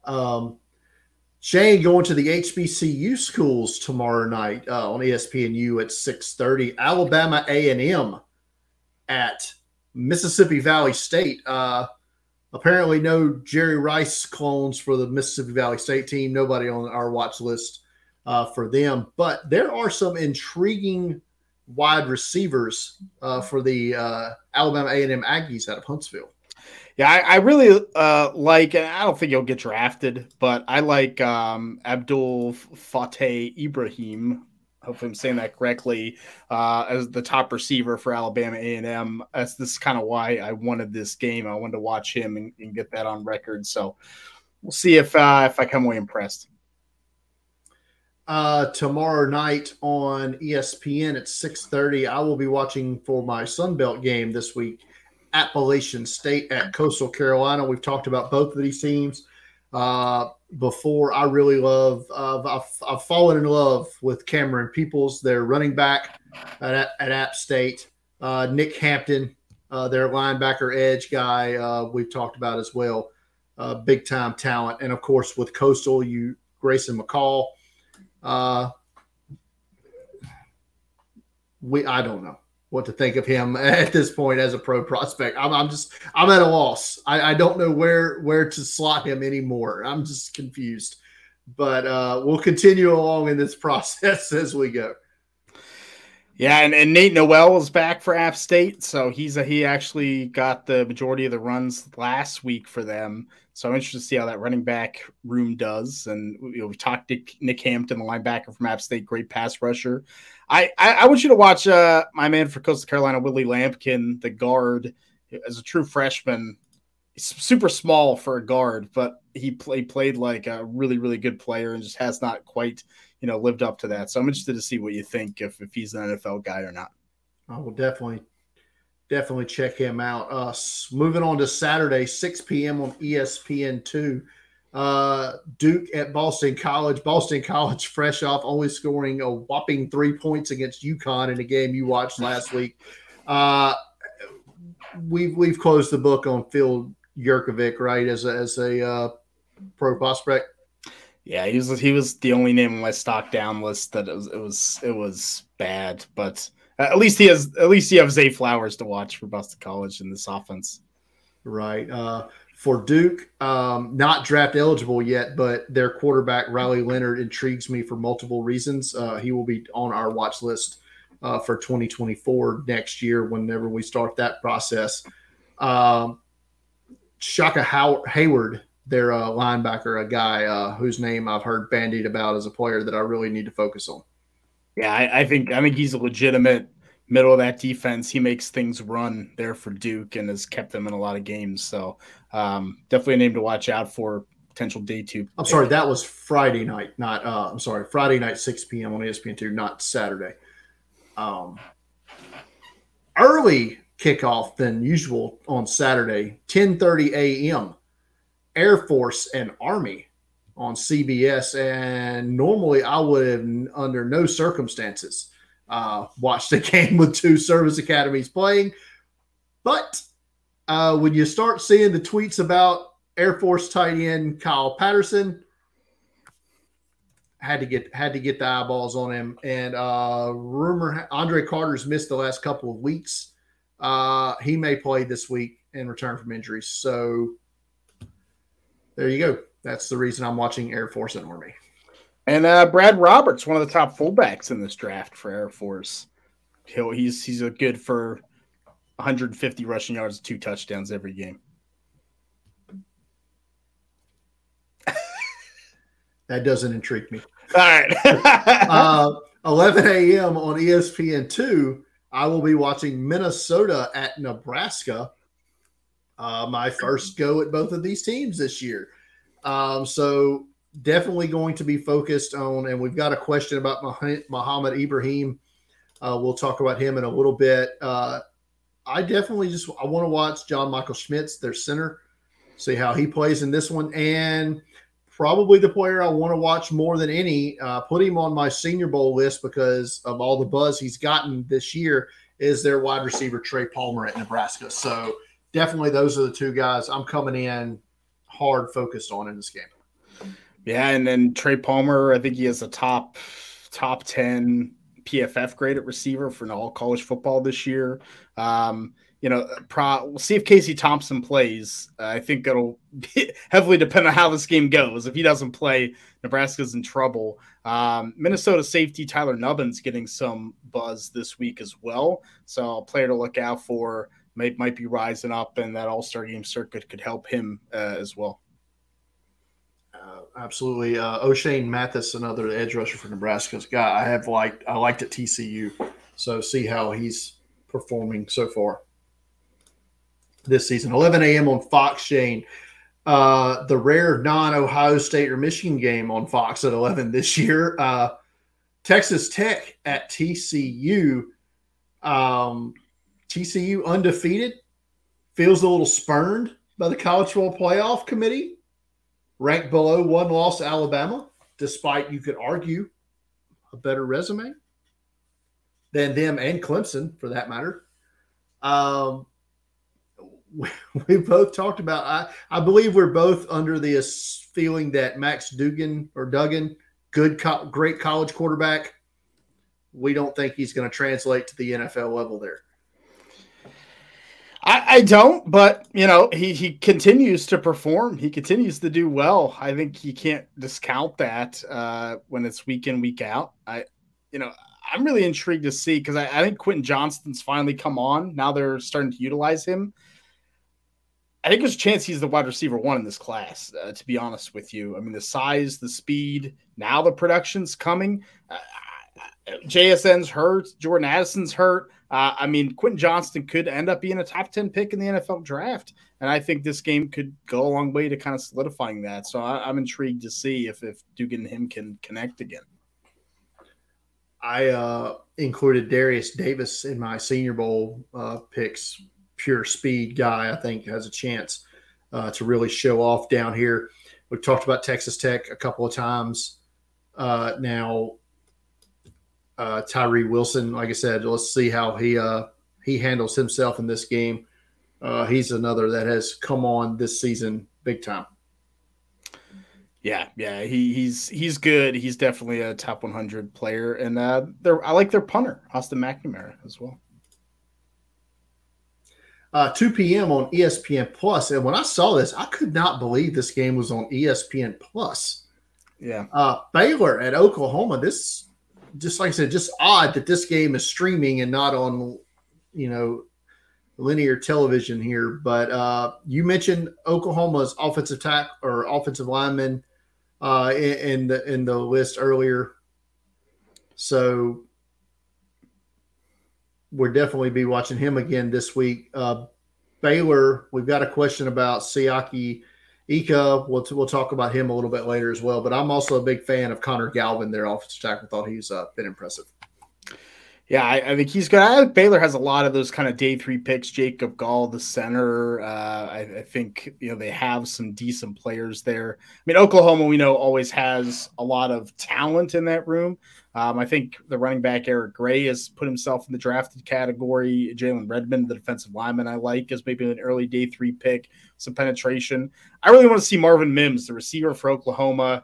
Um, Shane going to the HBCU schools tomorrow night uh, on ESPNU at six thirty. Alabama A and M at Mississippi Valley State. Uh, Apparently, no Jerry Rice clones for the Mississippi Valley State team. Nobody on our watch list uh, for them. But there are some intriguing wide receivers uh, for the uh, Alabama A&M Aggies out of Huntsville. Yeah, I, I really uh, like, and I don't think he'll get drafted, but I like um, Abdul Fateh Ibrahim hopefully I'm saying that correctly, uh, as the top receiver for Alabama A&M. That's this kind of why I wanted this game. I wanted to watch him and, and get that on record. So we'll see if uh, if I come away impressed. Uh, tomorrow night on ESPN at 6:30, I will be watching for my Sun Belt game this week. Appalachian State at Coastal Carolina. We've talked about both of these teams. Uh, before. I really love. Uh, I've, I've fallen in love with Camerun Peoples, their running back at, at App State. Uh, Nick Hampton, uh, their linebacker edge guy, uh, we've talked about as well. Uh, big time talent, and of course with Coastal, you Grayson McCall. Uh, we I don't know what to think of him at this point as a pro prospect. I'm, I'm just I'm at a loss. I, I, don't know where where to slot him anymore. I'm just confused. But uh, we'll continue along in this process as we go. Yeah, and, and Nate Noel is back for App State, so he's a, he actually got the majority of the runs last week for them. So I'm interested to see how that running back room does. And you know, we talked to Nick Hampton, the linebacker from App State, great pass rusher. I, I, I want you to watch uh, my man for Coastal Carolina, Willie Lampkin, the guard, as a true freshman. super small for a guard, but he play, played like a really, really good player and just has not quite – you know lived up to that. So I'm interested to see what you think if if he's an NFL guy or not. I will definitely definitely check him out. Uh, moving on to Saturday, 6 p.m. on ESPN two. Uh, Duke at Boston College. Boston College, fresh off only scoring a whopping three points against UConn in a game you watched last week. Uh, we've we've closed the book on Phil Jurkovec, right? As a, as a uh, pro prospect. Yeah, he was he was the only name on my stock down list that it was it was it was bad, but at least he has at least you have Zay Flowers to watch for Boston College in this offense. Right. Uh, for Duke, um, not draft eligible yet, but their quarterback Riley Leonard intrigues me for multiple reasons. Uh, he will be on our watch list uh, for 2024 next year whenever we start that process. Um, Shaka How- Heyward their uh, linebacker, a guy uh, whose name I've heard bandied about as a player that I really need to focus on. Yeah, I, I, think I think he's a legitimate middle of that defense. He makes things run there for Duke and has kept them in a lot of games. So um, definitely a name to watch out for. Potential day two. I'm sorry, that was Friday night, not uh, I'm sorry, Friday night, 6 p.m. on ESPN two, not Saturday. Um, early kickoff than usual on Saturday, 10:30 a.m. Air Force and Army on CBS, and normally I would have, under no circumstances, uh, watched a game with two service academies playing. But uh, when you start seeing the tweets about Air Force tight end Kyle Patterson, had to get had to get the eyeballs on him. And uh, rumor Andre Carter's missed the last couple of weeks. Uh, he may play this week in return from injuries. So there you go. That's the reason I'm watching Air Force and Army. And uh, Brad Roberts, one of the top fullbacks in this draft for Air Force. He'll, he's he's a good for 150 rushing yards, two touchdowns every game. that doesn't intrigue me. All right. uh, 11 a.m. on ESPN two. I will be watching Minnesota at Nebraska. Uh, my first go at both of these teams this year. Um, so definitely going to be focused on, and we've got a question about Mohamed Ibrahim. Uh, we'll talk about him in a little bit. Uh, I definitely just I want to watch John Michael Schmitz, their center, see how he plays in this one, and probably the player I want to watch more than any. Uh, put him on my Senior Bowl list because of all the buzz he's gotten this year. Is their wide receiver Trey Palmer at Nebraska? So definitely those are the two guys I'm coming in hard focused on in this game. Yeah, and then Trey Palmer, I think he has a top top ten PFF graded receiver for all college football this year. Um, you know, pro, we'll see if Casey Thompson plays. Uh, I think it'll heavily depend on how this game goes. If he doesn't play, Nebraska's in trouble. Um, Minnesota safety Tyler Nubin's getting some buzz this week as well, so a player to look out for might might be rising up, and that All Star Game circuit could help him uh, as well. Uh, absolutely, uh, Ochaun Mathis, another edge rusher for Nebraska's guy. I have liked I liked at TCU, so see how he's performing so far this season. 11 a.m. on Fox, Shane. Uh, the rare non Ohio State or Michigan game on Fox at 11 this year. Uh, Texas Tech at TCU. Um, TCU undefeated, feels a little spurned by the College Football Playoff Committee, ranked below one loss Alabama, despite you could argue a better resume than them and Clemson for that matter. Um, we, both talked about. I, I believe we're both under the feeling that Max Duggan or Duggan, good, co- great college quarterback. We don't think he's going to translate to the NFL level there. I, I, don't, but you know, he he continues to perform. He continues to do well. I think you can't discount that uh, when it's week in week out. I, you know, I'm really intrigued to see because I, I, think Quentin Johnston's finally come on. Now they're starting to utilize him. I think there's a chance he's the wide receiver one in this class. Uh, to be honest with you, I mean the size, the speed. Now the production's coming. Uh, JSN's hurt. Jordan Addison's hurt. Uh, I mean, Quentin Johnston could end up being a top 10 pick in the NFL draft. And I think this game could go a long way to kind of solidifying that. So I, am intrigued to see if, if Duggan and him can connect again. I uh, included Derius Davis in my Senior Bowl uh, picks. Pure speed guy, I think, has a chance uh, to really show off down here. We've talked about Texas Tech a couple of times uh, now uh, Tyree Wilson. Like I said, let's see how he uh, he handles himself in this game. Uh, he's another that has come on this season big time. Yeah, yeah, he, he's he's good. He's definitely a top 100 player, and uh, I like their punter, Austin McNamara, as well. Uh, 2 p.m. on ESPN Plus, and when I saw this, I could not believe this game was on ESPN Plus. Yeah, uh, Baylor at Oklahoma. This just like I said, just odd that this game is streaming and not on, you know, linear television here. But uh, you mentioned Oklahoma's offensive tack or offensive lineman uh, in, in the in the list earlier, so we'll definitely be watching him again this week. Uh, Baylor, we've got a question about Siaki Ika, we'll, we'll talk about him a little bit later as well. But I'm also a big fan of Connor Galvin, their offensive tackle. I thought he's uh, been impressive. Yeah, I, I, think he's good. I Baylor has a lot of those kind of day three picks. Jacob Gall, the center. Uh, I, I, think you know they have some decent players there. I mean, Oklahoma, we know always has a lot of talent in that room. Um, I think the running back Eric Gray has put himself in the drafted category. Jalen Redmond, the defensive lineman, I like as maybe an early day three pick, some penetration. I really want to see Marvin Mims, the receiver for Oklahoma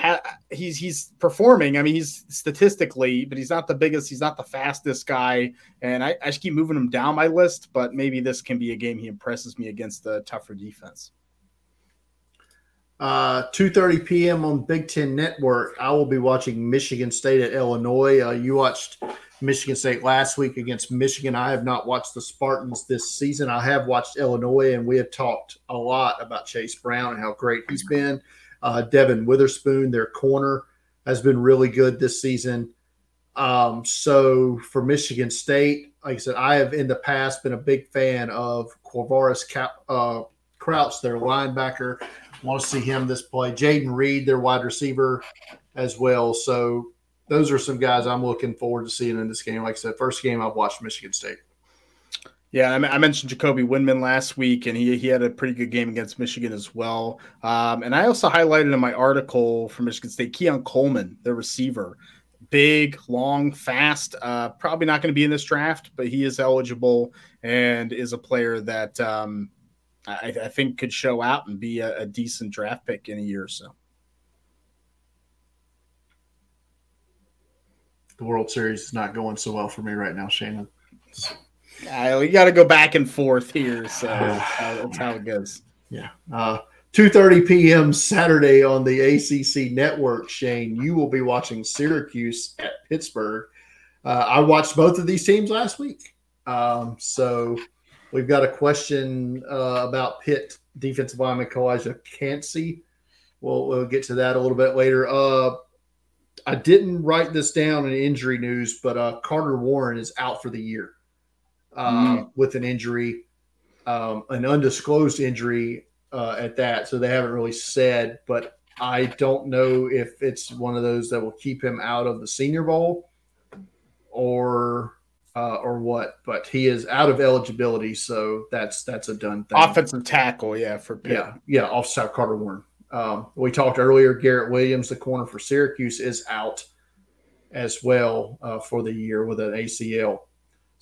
ha- he's he's performing. I mean, he's statistically, but he's not the biggest. He's not the fastest guy, and I, I just keep moving him down my list. But maybe this can be a game he impresses me against the tougher defense. Uh, 2.30 p.m. on Big Ten Network. I will be watching Michigan State at Illinois. Uh, you watched Michigan State last week against Michigan. I have not watched the Spartans this season. I have watched Illinois, and we have talked a lot about Chase Brown and how great he's been. Uh, Devon Witherspoon, their corner, has been really good this season. Um, so for Michigan State, like I said, I have in the past been a big fan of Quavaris Cap, uh, their linebacker. Want to see him this play. Jayden Reed, their wide receiver, as well. So those are some guys I'm looking forward to seeing in this game. Like I said, first game I've watched Michigan State. Yeah, I mentioned Jacoby Windmon last week, and he, he had a pretty good game against Michigan as well. Um, and I also highlighted in my article from Michigan State Keon Coleman, the receiver. Big, long, fast. Uh, probably not going to be in this draft, but he is eligible and is a player that um, I, I, think could show out and be a, a decent draft pick in a year or so. The World Series is not going so well for me right now, Shannon. Uh, we got to go back and forth here, so that's how it goes. Yeah. Uh, 2:30 p.m. Saturday on the ACC network. Shane, you will be watching Syracuse at Pittsburgh. Uh, I watched both of these teams last week, um, so we've got a question uh, about Pitt defensive lineman Calijah Kancey. We'll, we'll get to that a little bit later. Uh, I didn't write this down in injury news, but uh, Carter Warren is out for the year mm. with an injury, um, an undisclosed injury uh, at that. So they haven't really said, but I don't know if it's one of those that will keep him out of the Senior Bowl or uh, or what. But he is out of eligibility, so that's that's a done thing. Offensive tackle, yeah, for Pitt. yeah, yeah, offside Carter Warren. Um, we talked earlier. Garrett Williams, the corner for Syracuse, is out as well uh, for the year with an ACL.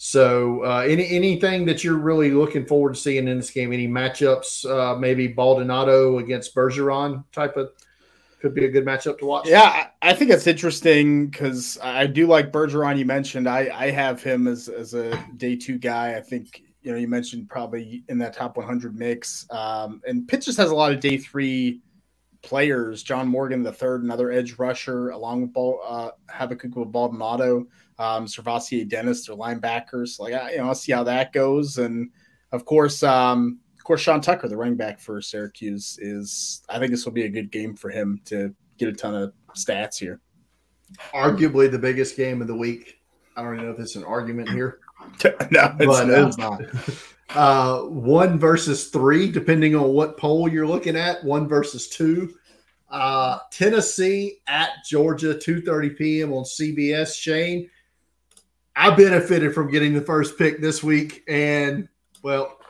So, uh, any anything that you're really looking forward to seeing in this game? Any matchups? Uh, maybe Baldonado against Bergeron type of could be a good matchup to watch. Yeah, I think it's interesting because I do like Bergeron. You mentioned I I have him as as a day two guy. I think you know you mentioned probably in that top 100 mix. Um, and Pitt just has a lot of day three players. John Morgan the third, another edge rusher, along with Ball, uh, Habakkuk with Baldonado um, SirVocea Dennis, their linebackers. Like, I, you know, I'll see how that goes. And of course, um, of course, Sean Tucker, the running back for Syracuse, is. I think this will be a good game for him to get a ton of stats here. Arguably the biggest game of the week. I don't even know if it's an argument here. no, it's, but, uh, it's not. Uh, one versus three, depending on what poll you're looking at. One versus two. Uh, Tennessee at Georgia, 2:30 p.m. on CBS. Shane, I benefited from getting the first pick this week, and well,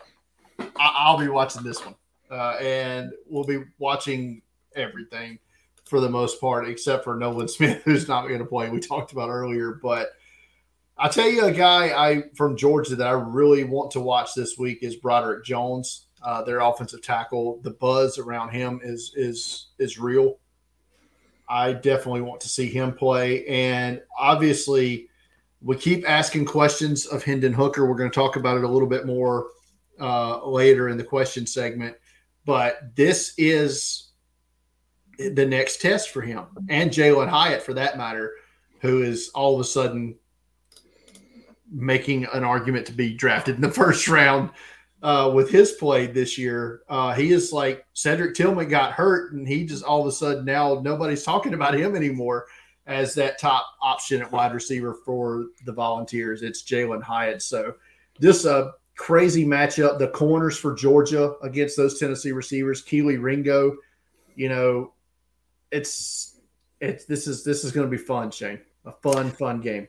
I- will be watching this one, uh, and we'll be watching everything for the most part, except for Nolan Smith, who's not going to play. We talked about earlier, but I'll tell you a guy I from Georgia that I really want to watch this week is Broderick Jones, uh, their offensive tackle. The buzz around him is is is real. I definitely want to see him play, and obviously we keep asking questions of Hendon Hooker. We're going to talk about it a little bit more uh, later in the question segment, but this is the next test for him and Jalin Hyatt, for that matter, who is all of a sudden making an argument to be drafted in the first round uh, with his play this year. Uh, he is like Cedric Tillman got hurt, and he just all of a sudden now nobody's talking about him anymore as that top option at wide receiver for the Volunteers. It's Jalin Hyatt. So this a crazy matchup. The corners for Georgia against those Tennessee receivers, Kelee Ringo. You know, it's it's this is this is going to be fun, Shane. A fun, fun game.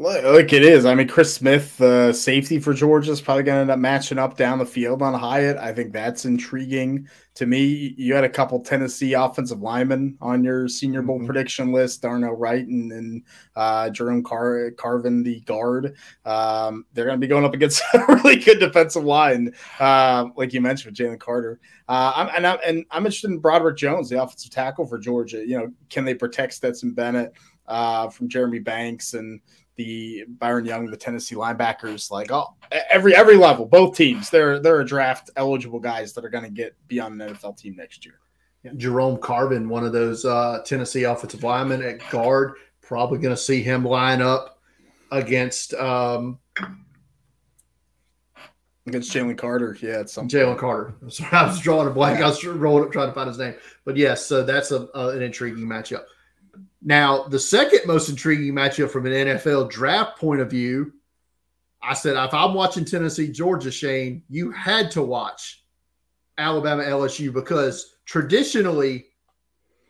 Like it is. I mean, Chris Smith, the uh, safety for Georgia, is probably going to end up matching up down the field on Hyatt. I think that's intriguing to me. You had a couple Tennessee offensive linemen on your Senior Bowl mm-hmm. prediction list: Darnell Wright and, and uh, Jerome Car- Carvin, the guard. Um, they're going to be going up against a really good defensive line, uh, like you mentioned with Jalen Carter. Uh, I'm, and, I'm, and I'm interested in Broderick Jones, the offensive tackle for Georgia. You know, can they protect Stetson Bennett uh, from Jeremy Banks and the Byron Young, the Tennessee linebackers, like oh, every every level, both teams, they're they're a draft eligible guys that are going to get be on an NFL team next year. Jerome Carvin, one of those uh, Tennessee offensive linemen at guard, probably going to see him line up against um, against Jalen Carter. Yeah, it's something. Jalen Carter. Sorry, I was drawing a blank. I was rolling up trying to find his name, but yes, so that's a, a an intriguing matchup. Now, the second most intriguing matchup from an NFL draft point of view, I said if I'm watching Tennessee, Georgia, Shane, you had to watch Alabama, LSU because traditionally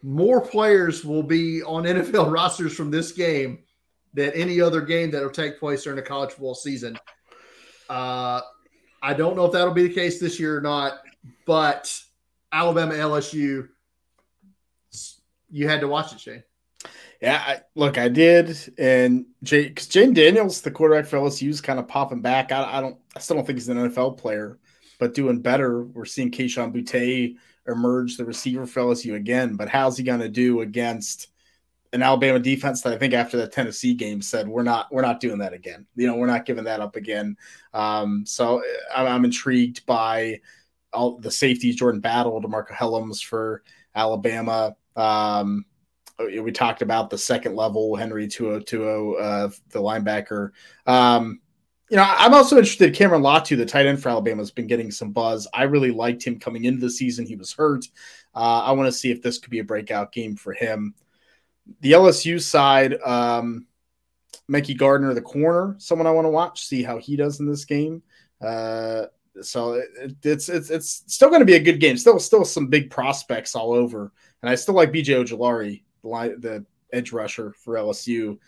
more players will be on NFL rosters from this game than any other game that will take place during the college football season. Uh, I don't know if that'll be the case this year or not, but Alabama, LSU, you had to watch it, Shane. Yeah, I, look, I did, and Jay, because Jayden Daniels, the quarterback for LSU, is kind of popping back. I, I, don't, I still don't think he's an NFL player, but doing better. We're seeing Kayshon Boutte emerge, the receiver for LSU again. But how's he going to do against an Alabama defense that I think after the Tennessee game said we're not, we're not doing that again. You know, we're not giving that up again. Um, so I'm, I'm intrigued by all the safeties, Jordan Battle, DeMarcco Hellams for Alabama. Um, uh, we talked about the second level Henry To'oTo'o, uh, the linebacker. Um, you know, I'm also interested. Cameron Latu, the tight end for Alabama, has been getting some buzz. I really liked him coming into the season. He was hurt. Uh, I want to see if this could be a breakout game for him. The LSU side, um, Mekhi Garner, the corner, someone I want to watch, see how he does in this game. Uh, so it, it's it's it's still going to be a good game. Still, still some big prospects all over, and I still like BJ Ojulari the, the edge rusher for LSU.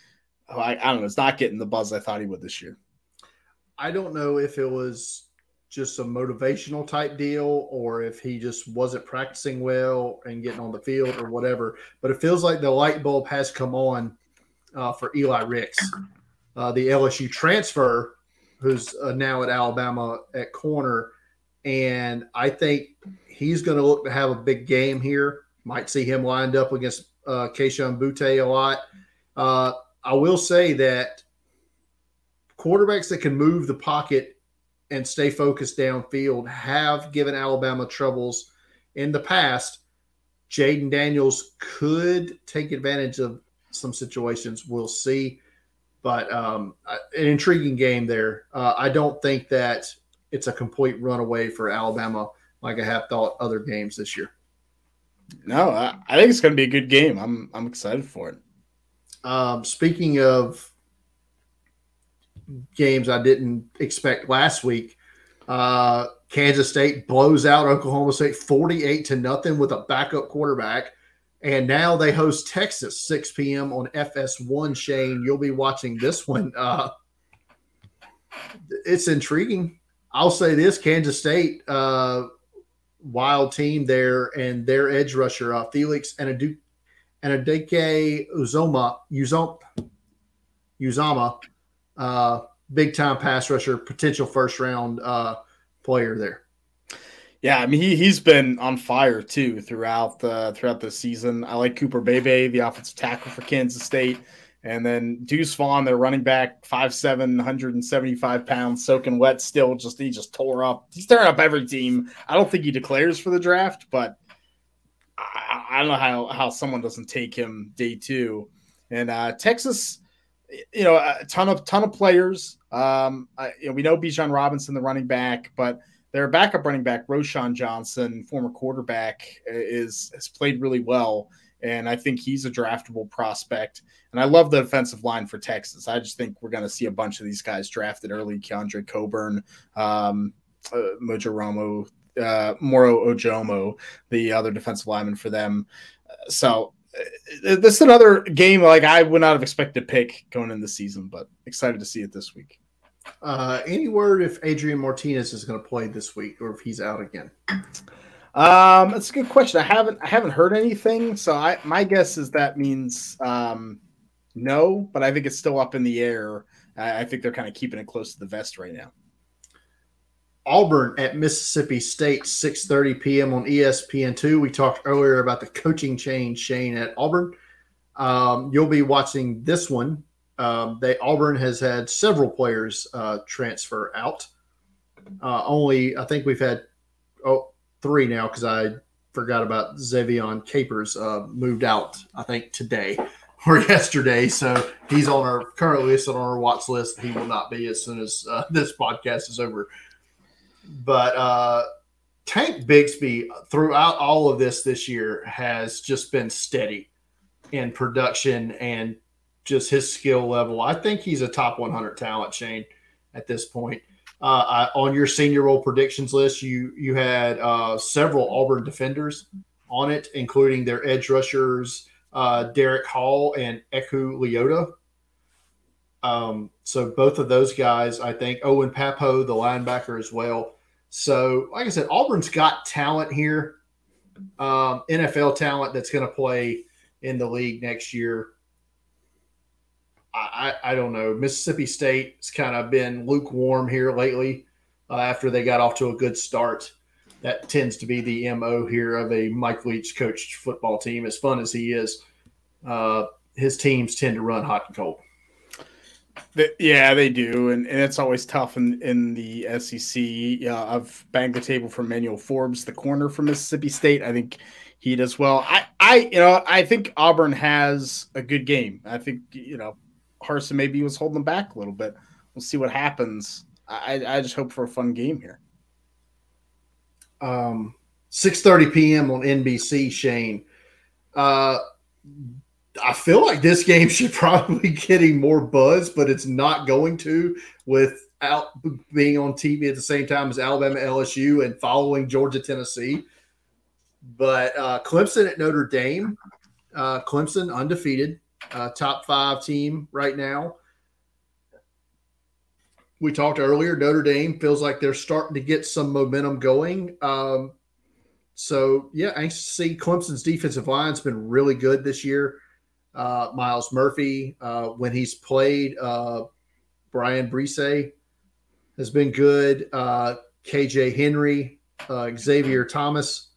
I, I don't know. It's not getting the buzz I thought he would this year. I don't know if it was just a motivational type deal or if he just wasn't practicing well and getting on the field or whatever. But it feels like the light bulb has come on uh, for Eli Ricks, uh, the LSU transfer, who's uh, now at Alabama at corner. And I think he's going to look to have a big game here. Might see him lined up against uh, Kayshon Boutte a lot. Uh, I will say that quarterbacks that can move the pocket and stay focused downfield have given Alabama troubles in the past. Jayden Daniels could take advantage of some situations. We'll see. But um, an intriguing game there. Uh, I don't think that it's a complete runaway for Alabama like I have thought other games this year. No, I, I think it's going to be a good game. I'm I'm excited for it. Um, speaking of games I didn't expect last week, uh, Kansas State blows out Oklahoma State 48 to nothing with a backup quarterback. And now they host Texas 6 p.m. on FS1. Shane, you'll be watching this one. Uh, it's intriguing. I'll say this Kansas State uh, wild team there, and their edge rusher, uh, Felix and a Duke and Adike Uzoma, Uzoma, Uzama, uh, big time pass rusher, potential first round uh, player there. Yeah, I mean he he's been on fire too throughout the throughout the season. I like Cooper Beebe, the offensive tackle for Kansas State. And then Deuce Vaughn, their running back, 5'7, 175 pounds, soaking wet still. Just he just tore up. He's tearing up every team. I don't think he declares for the draft, but I, I don't know how, how someone doesn't take him day two. And uh, Texas, you know, a ton of ton of players. Um, I, you know, we know Bijan Robinson, the running back, but their backup running back, Roschon Johnson, former quarterback, is has played really well and I think he's a draftable prospect. And I love the defensive line for Texas. I just think we're going to see a bunch of these guys drafted early. Keondre Coburn, um, uh, Mojo uh, Moro Ojomo, the other defensive lineman for them. So uh, this is another game like I would not have expected to pick going in the season, but excited to see it this week. Uh, any word if Adrian Martinez is going to play this week or if he's out again? Um, that's a good question. I haven't I haven't heard anything, so I my guess is that means um, no, but I think it's still up in the air. I, I think they're kind of keeping it close to the vest right now. Auburn at Mississippi State, 6:30 p.m. on ESPN2. We talked earlier about the coaching change, Shane at Auburn. Um, you'll be watching this one. Um, they Auburn has had several players uh, transfer out. Uh, only I think we've had oh three now because I forgot about Ze'Vian Capers uh, moved out. I think today or yesterday, so he's on our currently listed on our watch list. He will not be as soon as uh, this podcast is over but uh, Tank Bigsby throughout all of this this year has just been steady in production and just his skill level. I think he's a top 100 talent, Shane, at this point. Uh, I, on your Senior Bowl predictions list, you you had uh, several Auburn defenders on it, including their edge rushers, uh, Derick Hall and Eku Leota. Um, so both of those guys, I think, Owen Pappoe, the linebacker as well. So, like I said, Auburn's got talent here, um, NFL talent that's going to play in the league next year. I, I, don't know. Mississippi State's kind of been lukewarm here lately uh, after they got off to a good start. That tends to be the MO here of a Mike Leach coached football team. As fun as he is, uh, his teams tend to run hot and cold. Yeah, they do, and, and it's always tough in, in the SEC. Yeah, I've banged the table for Manuel Forbes, the corner from Mississippi State. I think he does well. I, I, you know, I think Auburn has a good game. I think you know, Harsin maybe was holding them back a little bit. We'll see what happens. I, I just hope for a fun game here. Um, six thirty p.m. on NBC. Shane. Uh, I feel like this game should probably getting more buzz, but it's not going to without being on TV at the same time as Alabama LSU and following Georgia Tennessee. But uh, Clemson at Notre Dame, uh, Clemson undefeated, uh, top five team right now. We talked earlier. Notre Dame feels like they're starting to get some momentum going. Um, so yeah, anxious to see Clemson's defensive line's been really good this year uh, Myles Murphy uh, when he's played. Uh, Bryan Bresee has been good. Uh, KJ Henry, uh, Xavier Thomas,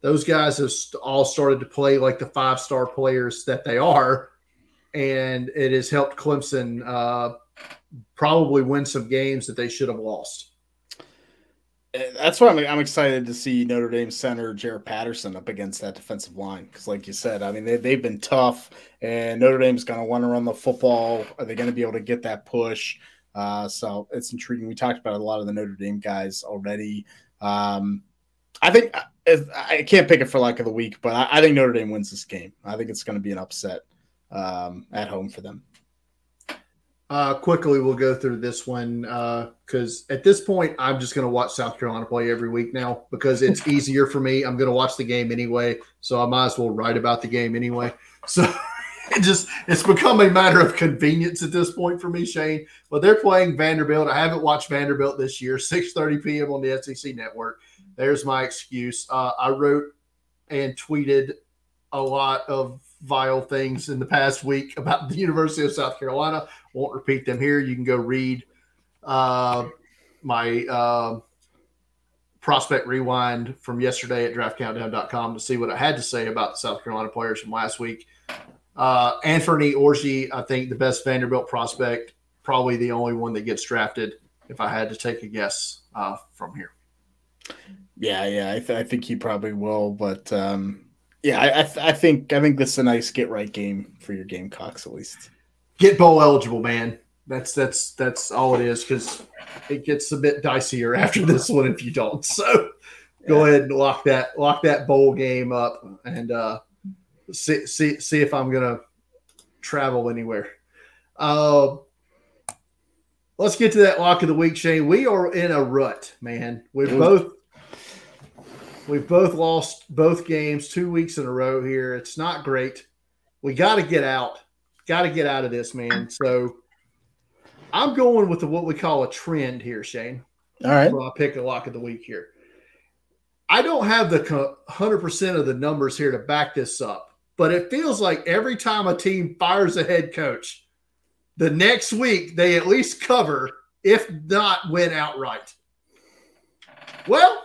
those guys have all started to play like the five star players that they are, and it has helped Clemson uh, probably win some games that they should have lost that's why I'm, I'm excited to see Notre Dame center Jarrett Patterson up against that defensive line because, like you said, I mean they, they've been tough, and Notre Dame's going to want to run the football. Are they going to be able to get that push? Uh, so it's intriguing. We talked about a lot of the Notre Dame guys already. Um, I think I can't pick it for like of the week, but I, I think Notre Dame wins this game. I think it's going to be an upset um, at home for them. Uh, quickly, we'll go through this one Uh, because uh, at this point, I'm just going to watch South Carolina play every week now because it's easier for me. I'm going to watch the game anyway, so I might as well write about the game anyway. So it just it's become a matter of convenience at this point for me, Shane. But they're playing Vanderbilt. I haven't watched Vanderbilt this year. 6:30 p.m. on the SEC Network. There's my excuse. Uh, I wrote and tweeted a lot of vile things in the past week about the University of South Carolina. Won't repeat them here. You can go read uh, my uh, prospect rewind from yesterday at draftcountdown.com to see what I had to say about the South Carolina players from last week. Uh, Anfernee Orji, I think the best Vanderbilt prospect, probably the only one that gets drafted if I had to take a guess uh, from here. Yeah, yeah, I, th- I, think he probably will, but um, yeah, I, I, th- I, think I think this is a nice get right game for your Gamecocks at least. Get bowl eligible, man. That's that's that's all it is because it gets a bit dicier after this one if you don't. So yeah. go ahead and lock that lock that bowl game up and uh, see see see if I'm gonna travel anywhere. Uh, let's get to that lock of the week, Shane. We are in a rut, man. We've both We've both lost both games two weeks in a row here. It's not great. We got to get out. Got to get out of this, man. So I'm going with the, what we call a trend here, Shane. All right. So I'll pick a lock of the week here. I don't have the 100% of the numbers here to back this up, but it feels like every time a team fires a head coach, the next week they at least cover, if not win outright. Well,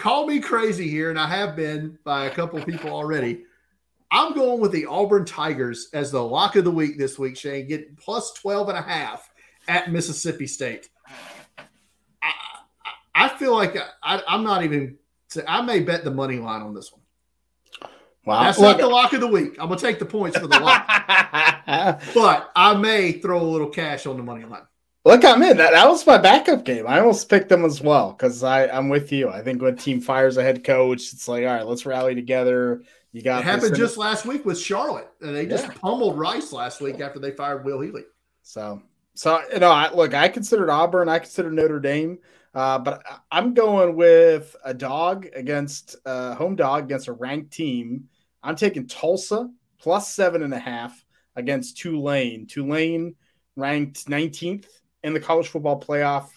call me crazy here, and I have been by a couple people already. I'm going with the Auburn Tigers as the lock of the week this week, Shane, Get plus 12 and a half at Mississippi State. I, I feel like I, am not even, I may bet the money line on this one. Wow. That's Look, not the lock of the week. I'm going to take the points for the lock. but I may throw a little cash on the money line. Look, I'm in. That, that was my backup game. I almost picked them as well because I'm with you. I think when team fires a head coach, it's like, all right, let's rally together. You got it happened just last week with Charlotte, and they just yeah. pummeled Rice last week after they fired Will Healy. So, so you know, I, look, I considered Auburn, I considered Notre Dame, uh, but I'm going with a dog against a uh, home dog against a ranked team. I'm taking Tulsa plus seven and a half against Tulane. Tulane ranked 19th in the college football playoff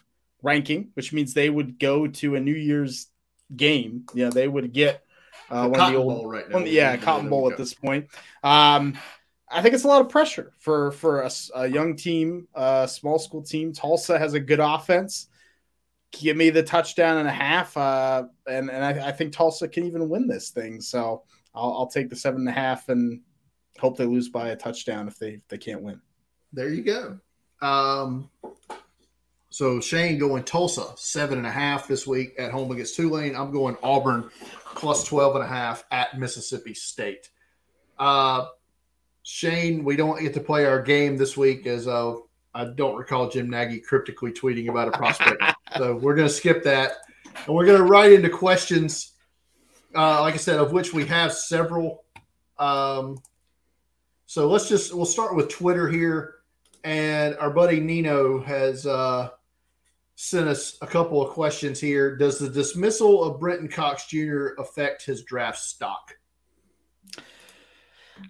ranking, which means they would go to a New Year's game. Yeah, they would get uh, one of the old, right now. One, yeah, Cotton Bowl at this point. Um, I think it's a lot of pressure for for a, a young team, a small school team. Tulsa has a good offense. Give me the touchdown and a half, uh, and and I, I, think Tulsa can even win this thing. So I'll, I'll take the seven and a half and hope they lose by a touchdown if they if they can't win. There you go. Um, so Shane going Tulsa seven and a half this week at home against Tulane. I'm going Auburn plus 12 and a half at Mississippi State. Uh, Shane, we don't get to play our game this week as uh, I don't recall Jim Nagy cryptically tweeting about a prospect. so we're going to skip that. And we're going to write into questions, uh, like I said, of which we have several. Um, so let's just, we'll start with Twitter here. And our buddy Nino has uh, sent us a couple of questions here. Does the dismissal of Brenton Cox Jr. affect his draft stock?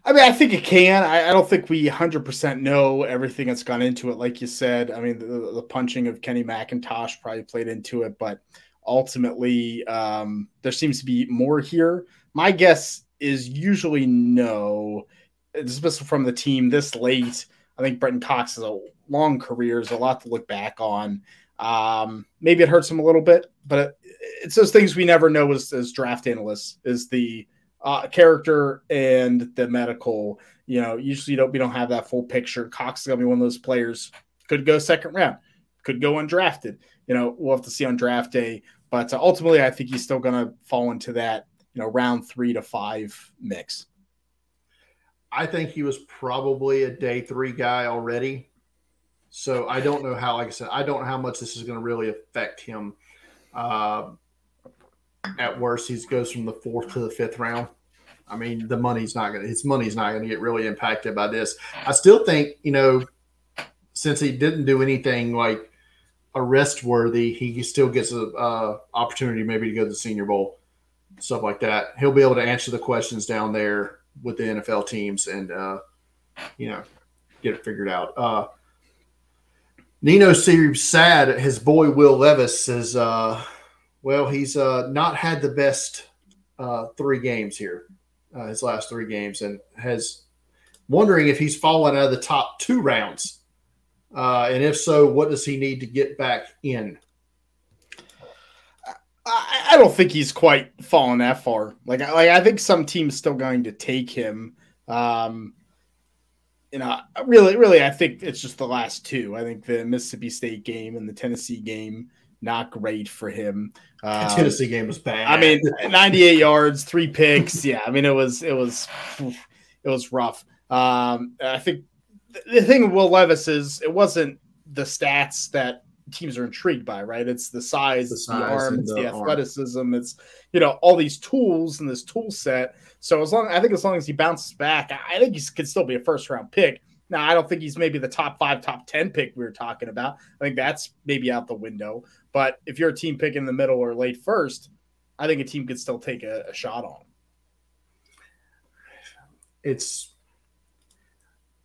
I mean, I think it can. I, I, don't think we 100% know everything that's gone into it. Like you said, I mean, the, the punching of Kenny McIntosh probably played into it, but ultimately, um, there seems to be more here. My guess is usually no. Dismissal from the team this late. I think Brenton Cox has a long career, is a lot to look back on. Um, maybe it hurts him a little bit, but it's those things we never know as, as draft analysts is the uh, character and the medical. You know, usually don't we don't have that full picture. Cox is gonna be one of those players could go second round, could go undrafted. You know, we'll have to see on draft day, but ultimately, I think he's still gonna fall into that you know round three to five mix. I think he was probably a day three guy already. So I don't know how, like I said, I don't know how much this is going to really affect him. Uh, at worst, he goes from the fourth to the fifth round. I mean, the money's not going to, his money's not going to get really impacted by this. I still think, you know, since he didn't do anything like arrest worthy, he still gets a opportunity maybe to go to the Senior Bowl, stuff like that. He'll be able to answer the questions down there with the NFL teams and, uh, you know, get it figured out. Uh, Nino seems sad. His boy Will Levis says, uh, well, he's uh, not had the best uh, three games here, uh, his last three games, and has wondering if he's fallen out of the top two rounds, uh, and if so, what does he need to get back in? I, I don't think he's quite fallen that far. Like, like I think some team's still going to take him. Um, you know, really, really, I think it's just the last two. I think the Mississippi State game and the Tennessee game not great for him. Um, the Tennessee game was bad. I mean, 98 yards, three picks. Yeah, I mean, it was it was it was rough. Um, I think the thing with Will Levis is it wasn't the stats that teams are intrigued by, right? It's the size, the, size the arm, it's the, the athleticism, arm. it's you know all these tools and this tool set. So as long I think as long as he bounces back, I think he could still be a first round pick. Now I don't think he's maybe the top five, top ten pick we were talking about. I think that's maybe out the window. But if you're a team pick in the middle or late first, I think a team could still take a, a shot on him. it's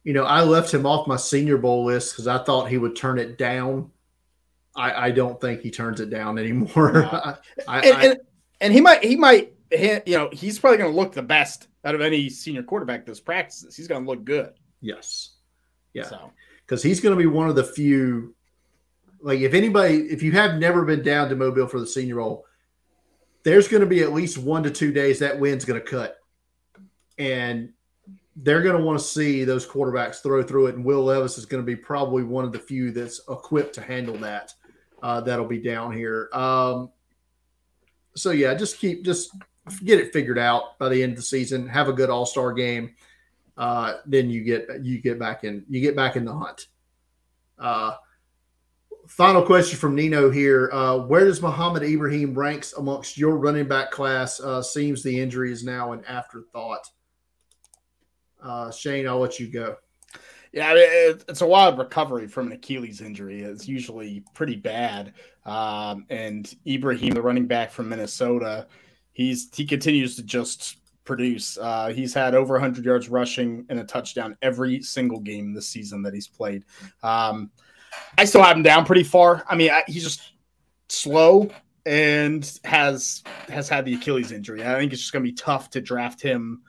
you know I left him off my Senior Bowl list because I thought he would turn it down. I, I don't think he turns it down anymore. No. I, and, and, and he might he might you know he's probably going to look the best out of any senior quarterback this practices. He's going to look good. Yes. Yeah. Because so. he's going to be one of the few. Like if anybody, if you have never been down to Mobile for the Senior Bowl, there's going to be at least one to two days that wind's going to cut, and they're going to want to see those quarterbacks throw through it. And Will Levis is going to be probably one of the few that's equipped to handle that. Uh, that'll be down here. Um, so yeah, just keep just get it figured out by the end of the season. Have a good All Star game. Uh, then you get you get back in you get back in the hunt. Uh, final question from Nino here: uh, Where does Mohamed Ibrahim ranks amongst your running back class? Uh, seems the injury is now an afterthought. Uh, Shane, I'll let you go. Yeah, it's a wild recovery from an Achilles injury. It's usually pretty bad. Um, and Ibrahim, the running back from Minnesota, he's he continues to just produce. Uh, he's had over 100 yards rushing and a touchdown every single game this season that he's played. Um, I still have him down pretty far. I mean, I, he's just slow and has has had the Achilles injury. I think it's just going to be tough to draft him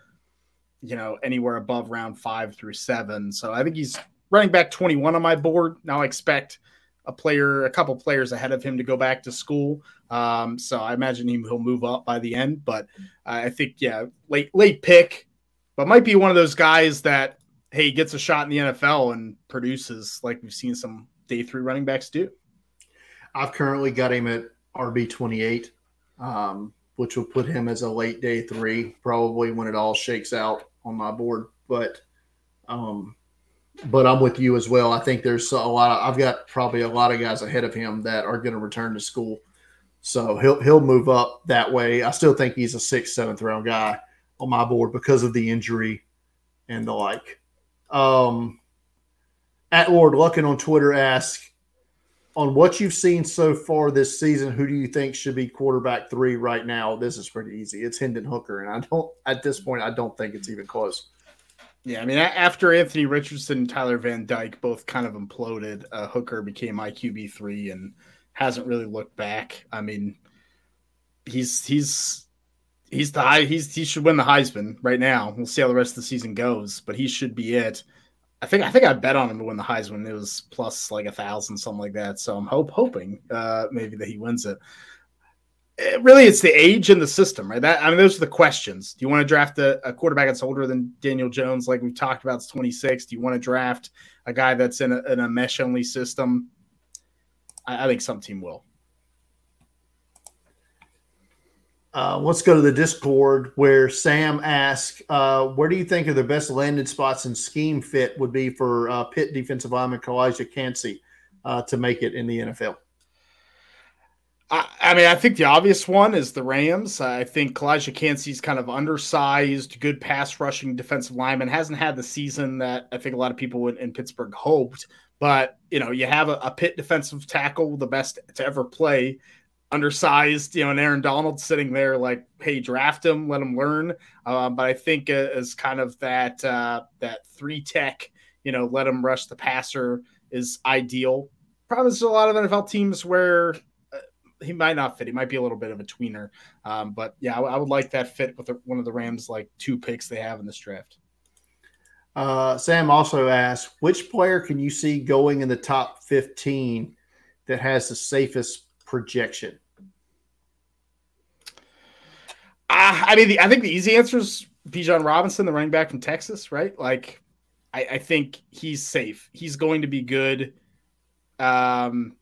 you know, anywhere above round five through seven. So I think he's running back 21 on my board. Now I expect a player, a couple players ahead of him to go back to school. Um, so I imagine he, will move up by the end. But I think, yeah, late late pick, but might be one of those guys that hey gets a shot in the NFL and produces like we've seen some day three running backs do. I've currently got him at RB 28. Um, which will put him as a late day three, probably when it all shakes out on my board. But um, but I'm with you as well. I think there's a lot of I've got probably a lot of guys ahead of him that are going to return to school. So he'll he'll move up that way. I still think he's a sixth, seventh round guy on my board because of the injury and the like. Um, at Lord Luckin on Twitter asks, on what you've seen so far this season, who do you think should be quarterback three right now? This is pretty easy. It's Hendon Hooker, and I don't at this point I don't think it's even close. Yeah, I mean, after Anthony Richardson and Tyler Van Dyke both kind of imploded, uh, Hooker became my QB three and hasn't really looked back. I mean, he's he's he's the high he's he should win the Heisman right now. We'll see how the rest of the season goes, but he should be it. I think I think I bet on him to win the Heisman. It was plus like a thousand, something like that. So I'm hope hoping uh, maybe that he wins it. it. Really, it's the age and the system, right? That I mean, those are the questions. Do you want to draft a, a quarterback that's older than Daniel Jones, like we've talked about? It's 26. Do you want to draft a guy that's in a, in a mesh only system? I, I think some team will. Uh, let's go to the Discord where Sam asks, uh, "Where do you think are the best landing spots and scheme fit would be for uh, Pitt defensive lineman Calijah Kancey uh, to make it in the NFL?" I, I, mean, I think the obvious one is the Rams. I think Calijah Kancey's kind of undersized, good pass rushing defensive lineman. Hasn't had the season that I think a lot of people in, in Pittsburgh hoped. But you know, you have a, a Pitt defensive tackle, the best to ever play undersized, you know, and Aaron Donald sitting there like, hey, draft him, let him learn. Um, but I think as kind of that uh, that three tech, you know, let him rush the passer is ideal. Problem is a lot of NFL teams where uh, he might not fit. He might be a little bit of a tweener. Um, but yeah, I, would like that fit with the, one of the Rams like two picks they have in this draft. Uh, Sam also asked, which player can you see going in the top 15 that has the safest projection? Uh, I mean, the, I think the easy answer is Bijan Robinson, the running back from Texas, right? Like, I, I think he's safe. He's going to be good. Um,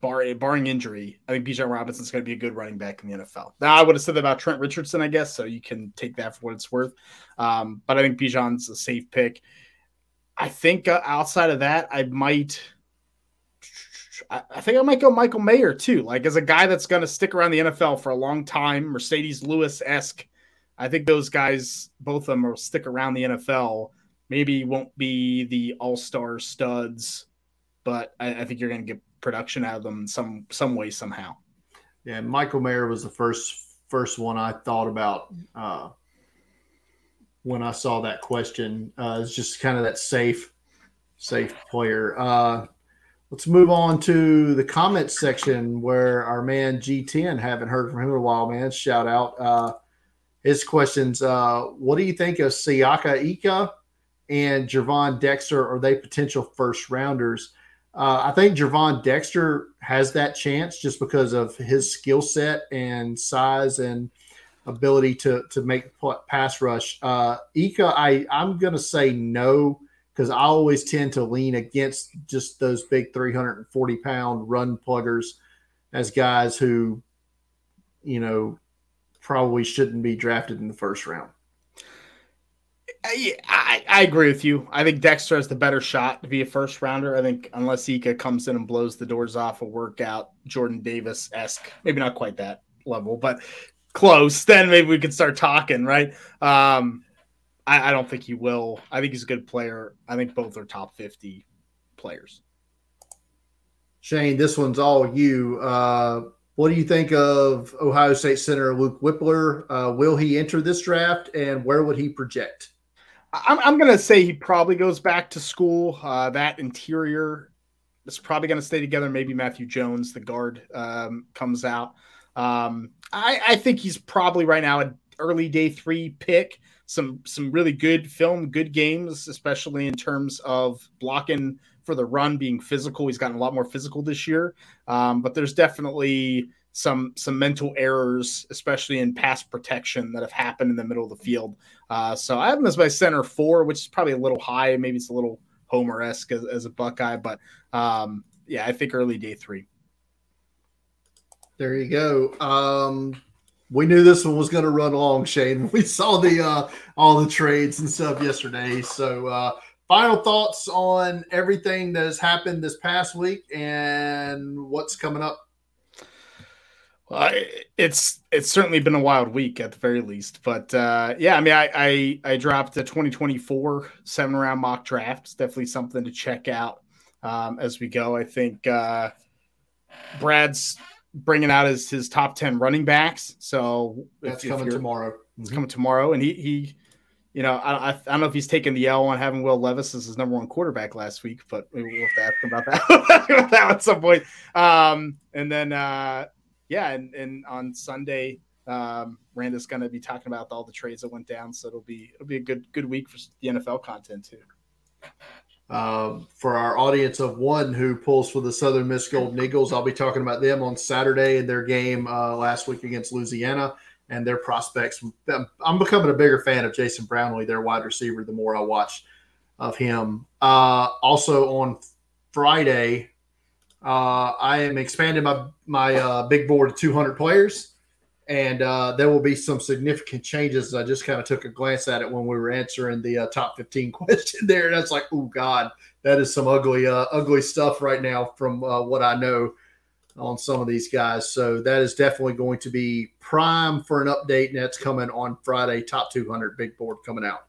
bar, barring injury, I think Bijan Robinson's going to be a good running back in the NFL. Now, I would have said that about Trent Richardson, I guess, so you can take that for what it's worth. Um, but I think Bijan's a safe pick. I think uh, outside of that, I might – I think I might go Michael Mayer too. Like as a guy that's going to stick around the NFL for a long time, Marcedes Lewis esque. I think those guys, both of them, will stick around the NFL. Maybe won't be the all star studs, but I, I think you're going to get production out of them some some way somehow. Yeah, Michael Mayer was the first first one I thought about uh, when I saw that question. Uh, it's just kind of that safe, safe player. Uh, let's move on to the comments section where our man G10 haven't heard from him in a while, man. Shout out. Uh, his questions. Uh, what do you think of Siaki Ika and Gervon Dexter? Are they potential first rounders? Uh, I think Gervon Dexter has that chance just because of his skill set and size and ability to to make pass rush. Uh, Ika, I I'm gonna say no because I always tend to lean against just those big 340 pound run pluggers as guys who, you know, probably shouldn't be drafted in the first round. I, I agree with you. I think Dexter has the better shot to be a first rounder. I think unless Ika comes in and blows the doors off a workout, Jordan Davis esque, maybe not quite that level, but close, then maybe we could start talking, right? Um, I, I don't think he will. I think he's a good player. I think both are top 50 players. Shane, this one's all you. Uh, what do you think of Ohio State center Luke Wypler? Uh, will he enter this draft, and where would he project? I'm, I'm going to say he probably goes back to school. Uh, that interior is probably going to stay together. Maybe Matthew Jones, the guard, um, comes out. Um, I, I, think he's probably right now an early day three pick. Some some really good film, good games, especially in terms of blocking for the run, being physical. He's gotten a lot more physical this year, um, but there's definitely some some mental errors, especially in pass protection, that have happened in the middle of the field. Uh, so I have him as my center four, which is probably a little high. Maybe it's a little Homer esque as, as, a Buckeye, but um, yeah, I think early day three. There you go. Um, we knew this one was going to run long, Shane. We saw the uh, all the trades and stuff yesterday. So, uh, final thoughts on everything that has happened this past week and what's coming up well, it's it's certainly been a wild week at the very least, but uh, yeah, I mean, I, I, I dropped a 2024 seven round mock draft. It's definitely something to check out um, as we go. I think uh, Brad's bringing out his his top 10 running backs. So that's if, coming if tomorrow. It's mm-hmm. coming tomorrow, and he he. You know, I, I, don't know if he's taking the L on having Will Levis as his number one quarterback last week, but we'll have to ask about that, about that at some point. Um, and then uh, yeah, and, and on Sunday, um, Randa's going to be talking about all the trades that went down. So it'll be it'll be a good good week for the NFL content too. Um, for our audience of one who pulls for the Southern Miss Golden Eagles, I'll be talking about them on Saturday in their game uh, last week against Louisiana and their prospects. I'm becoming a bigger fan of Jason Brownlee, their wide receiver, the more I watch of him. Uh, also on Friday, uh, I am expanding my my uh, big board to 200 players, and uh, there will be some significant changes. I just kind of took a glance at it when we were answering the uh, top 15 question there, and I was like, oh God, that is some ugly uh, ugly stuff right now from uh, what I know on some of these guys. So that is definitely going to be prime for an update, and that's coming on Friday. Top 200 big board coming out.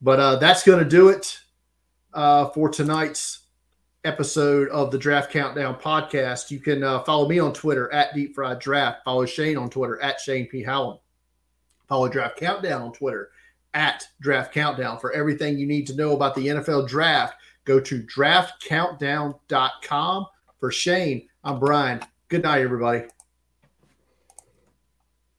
But that's going to do it for tonight's episode of the Draft Countdown podcast. You can uh, follow me on Twitter at Deep Fried Draft. Follow Shane on Twitter at Shane P. Hallam. Follow Draft Countdown on Twitter at Draft Countdown. For everything you need to know about the NFL Draft, go to draftcountdown.com. For Shane, I'm Brian. Good night, everybody.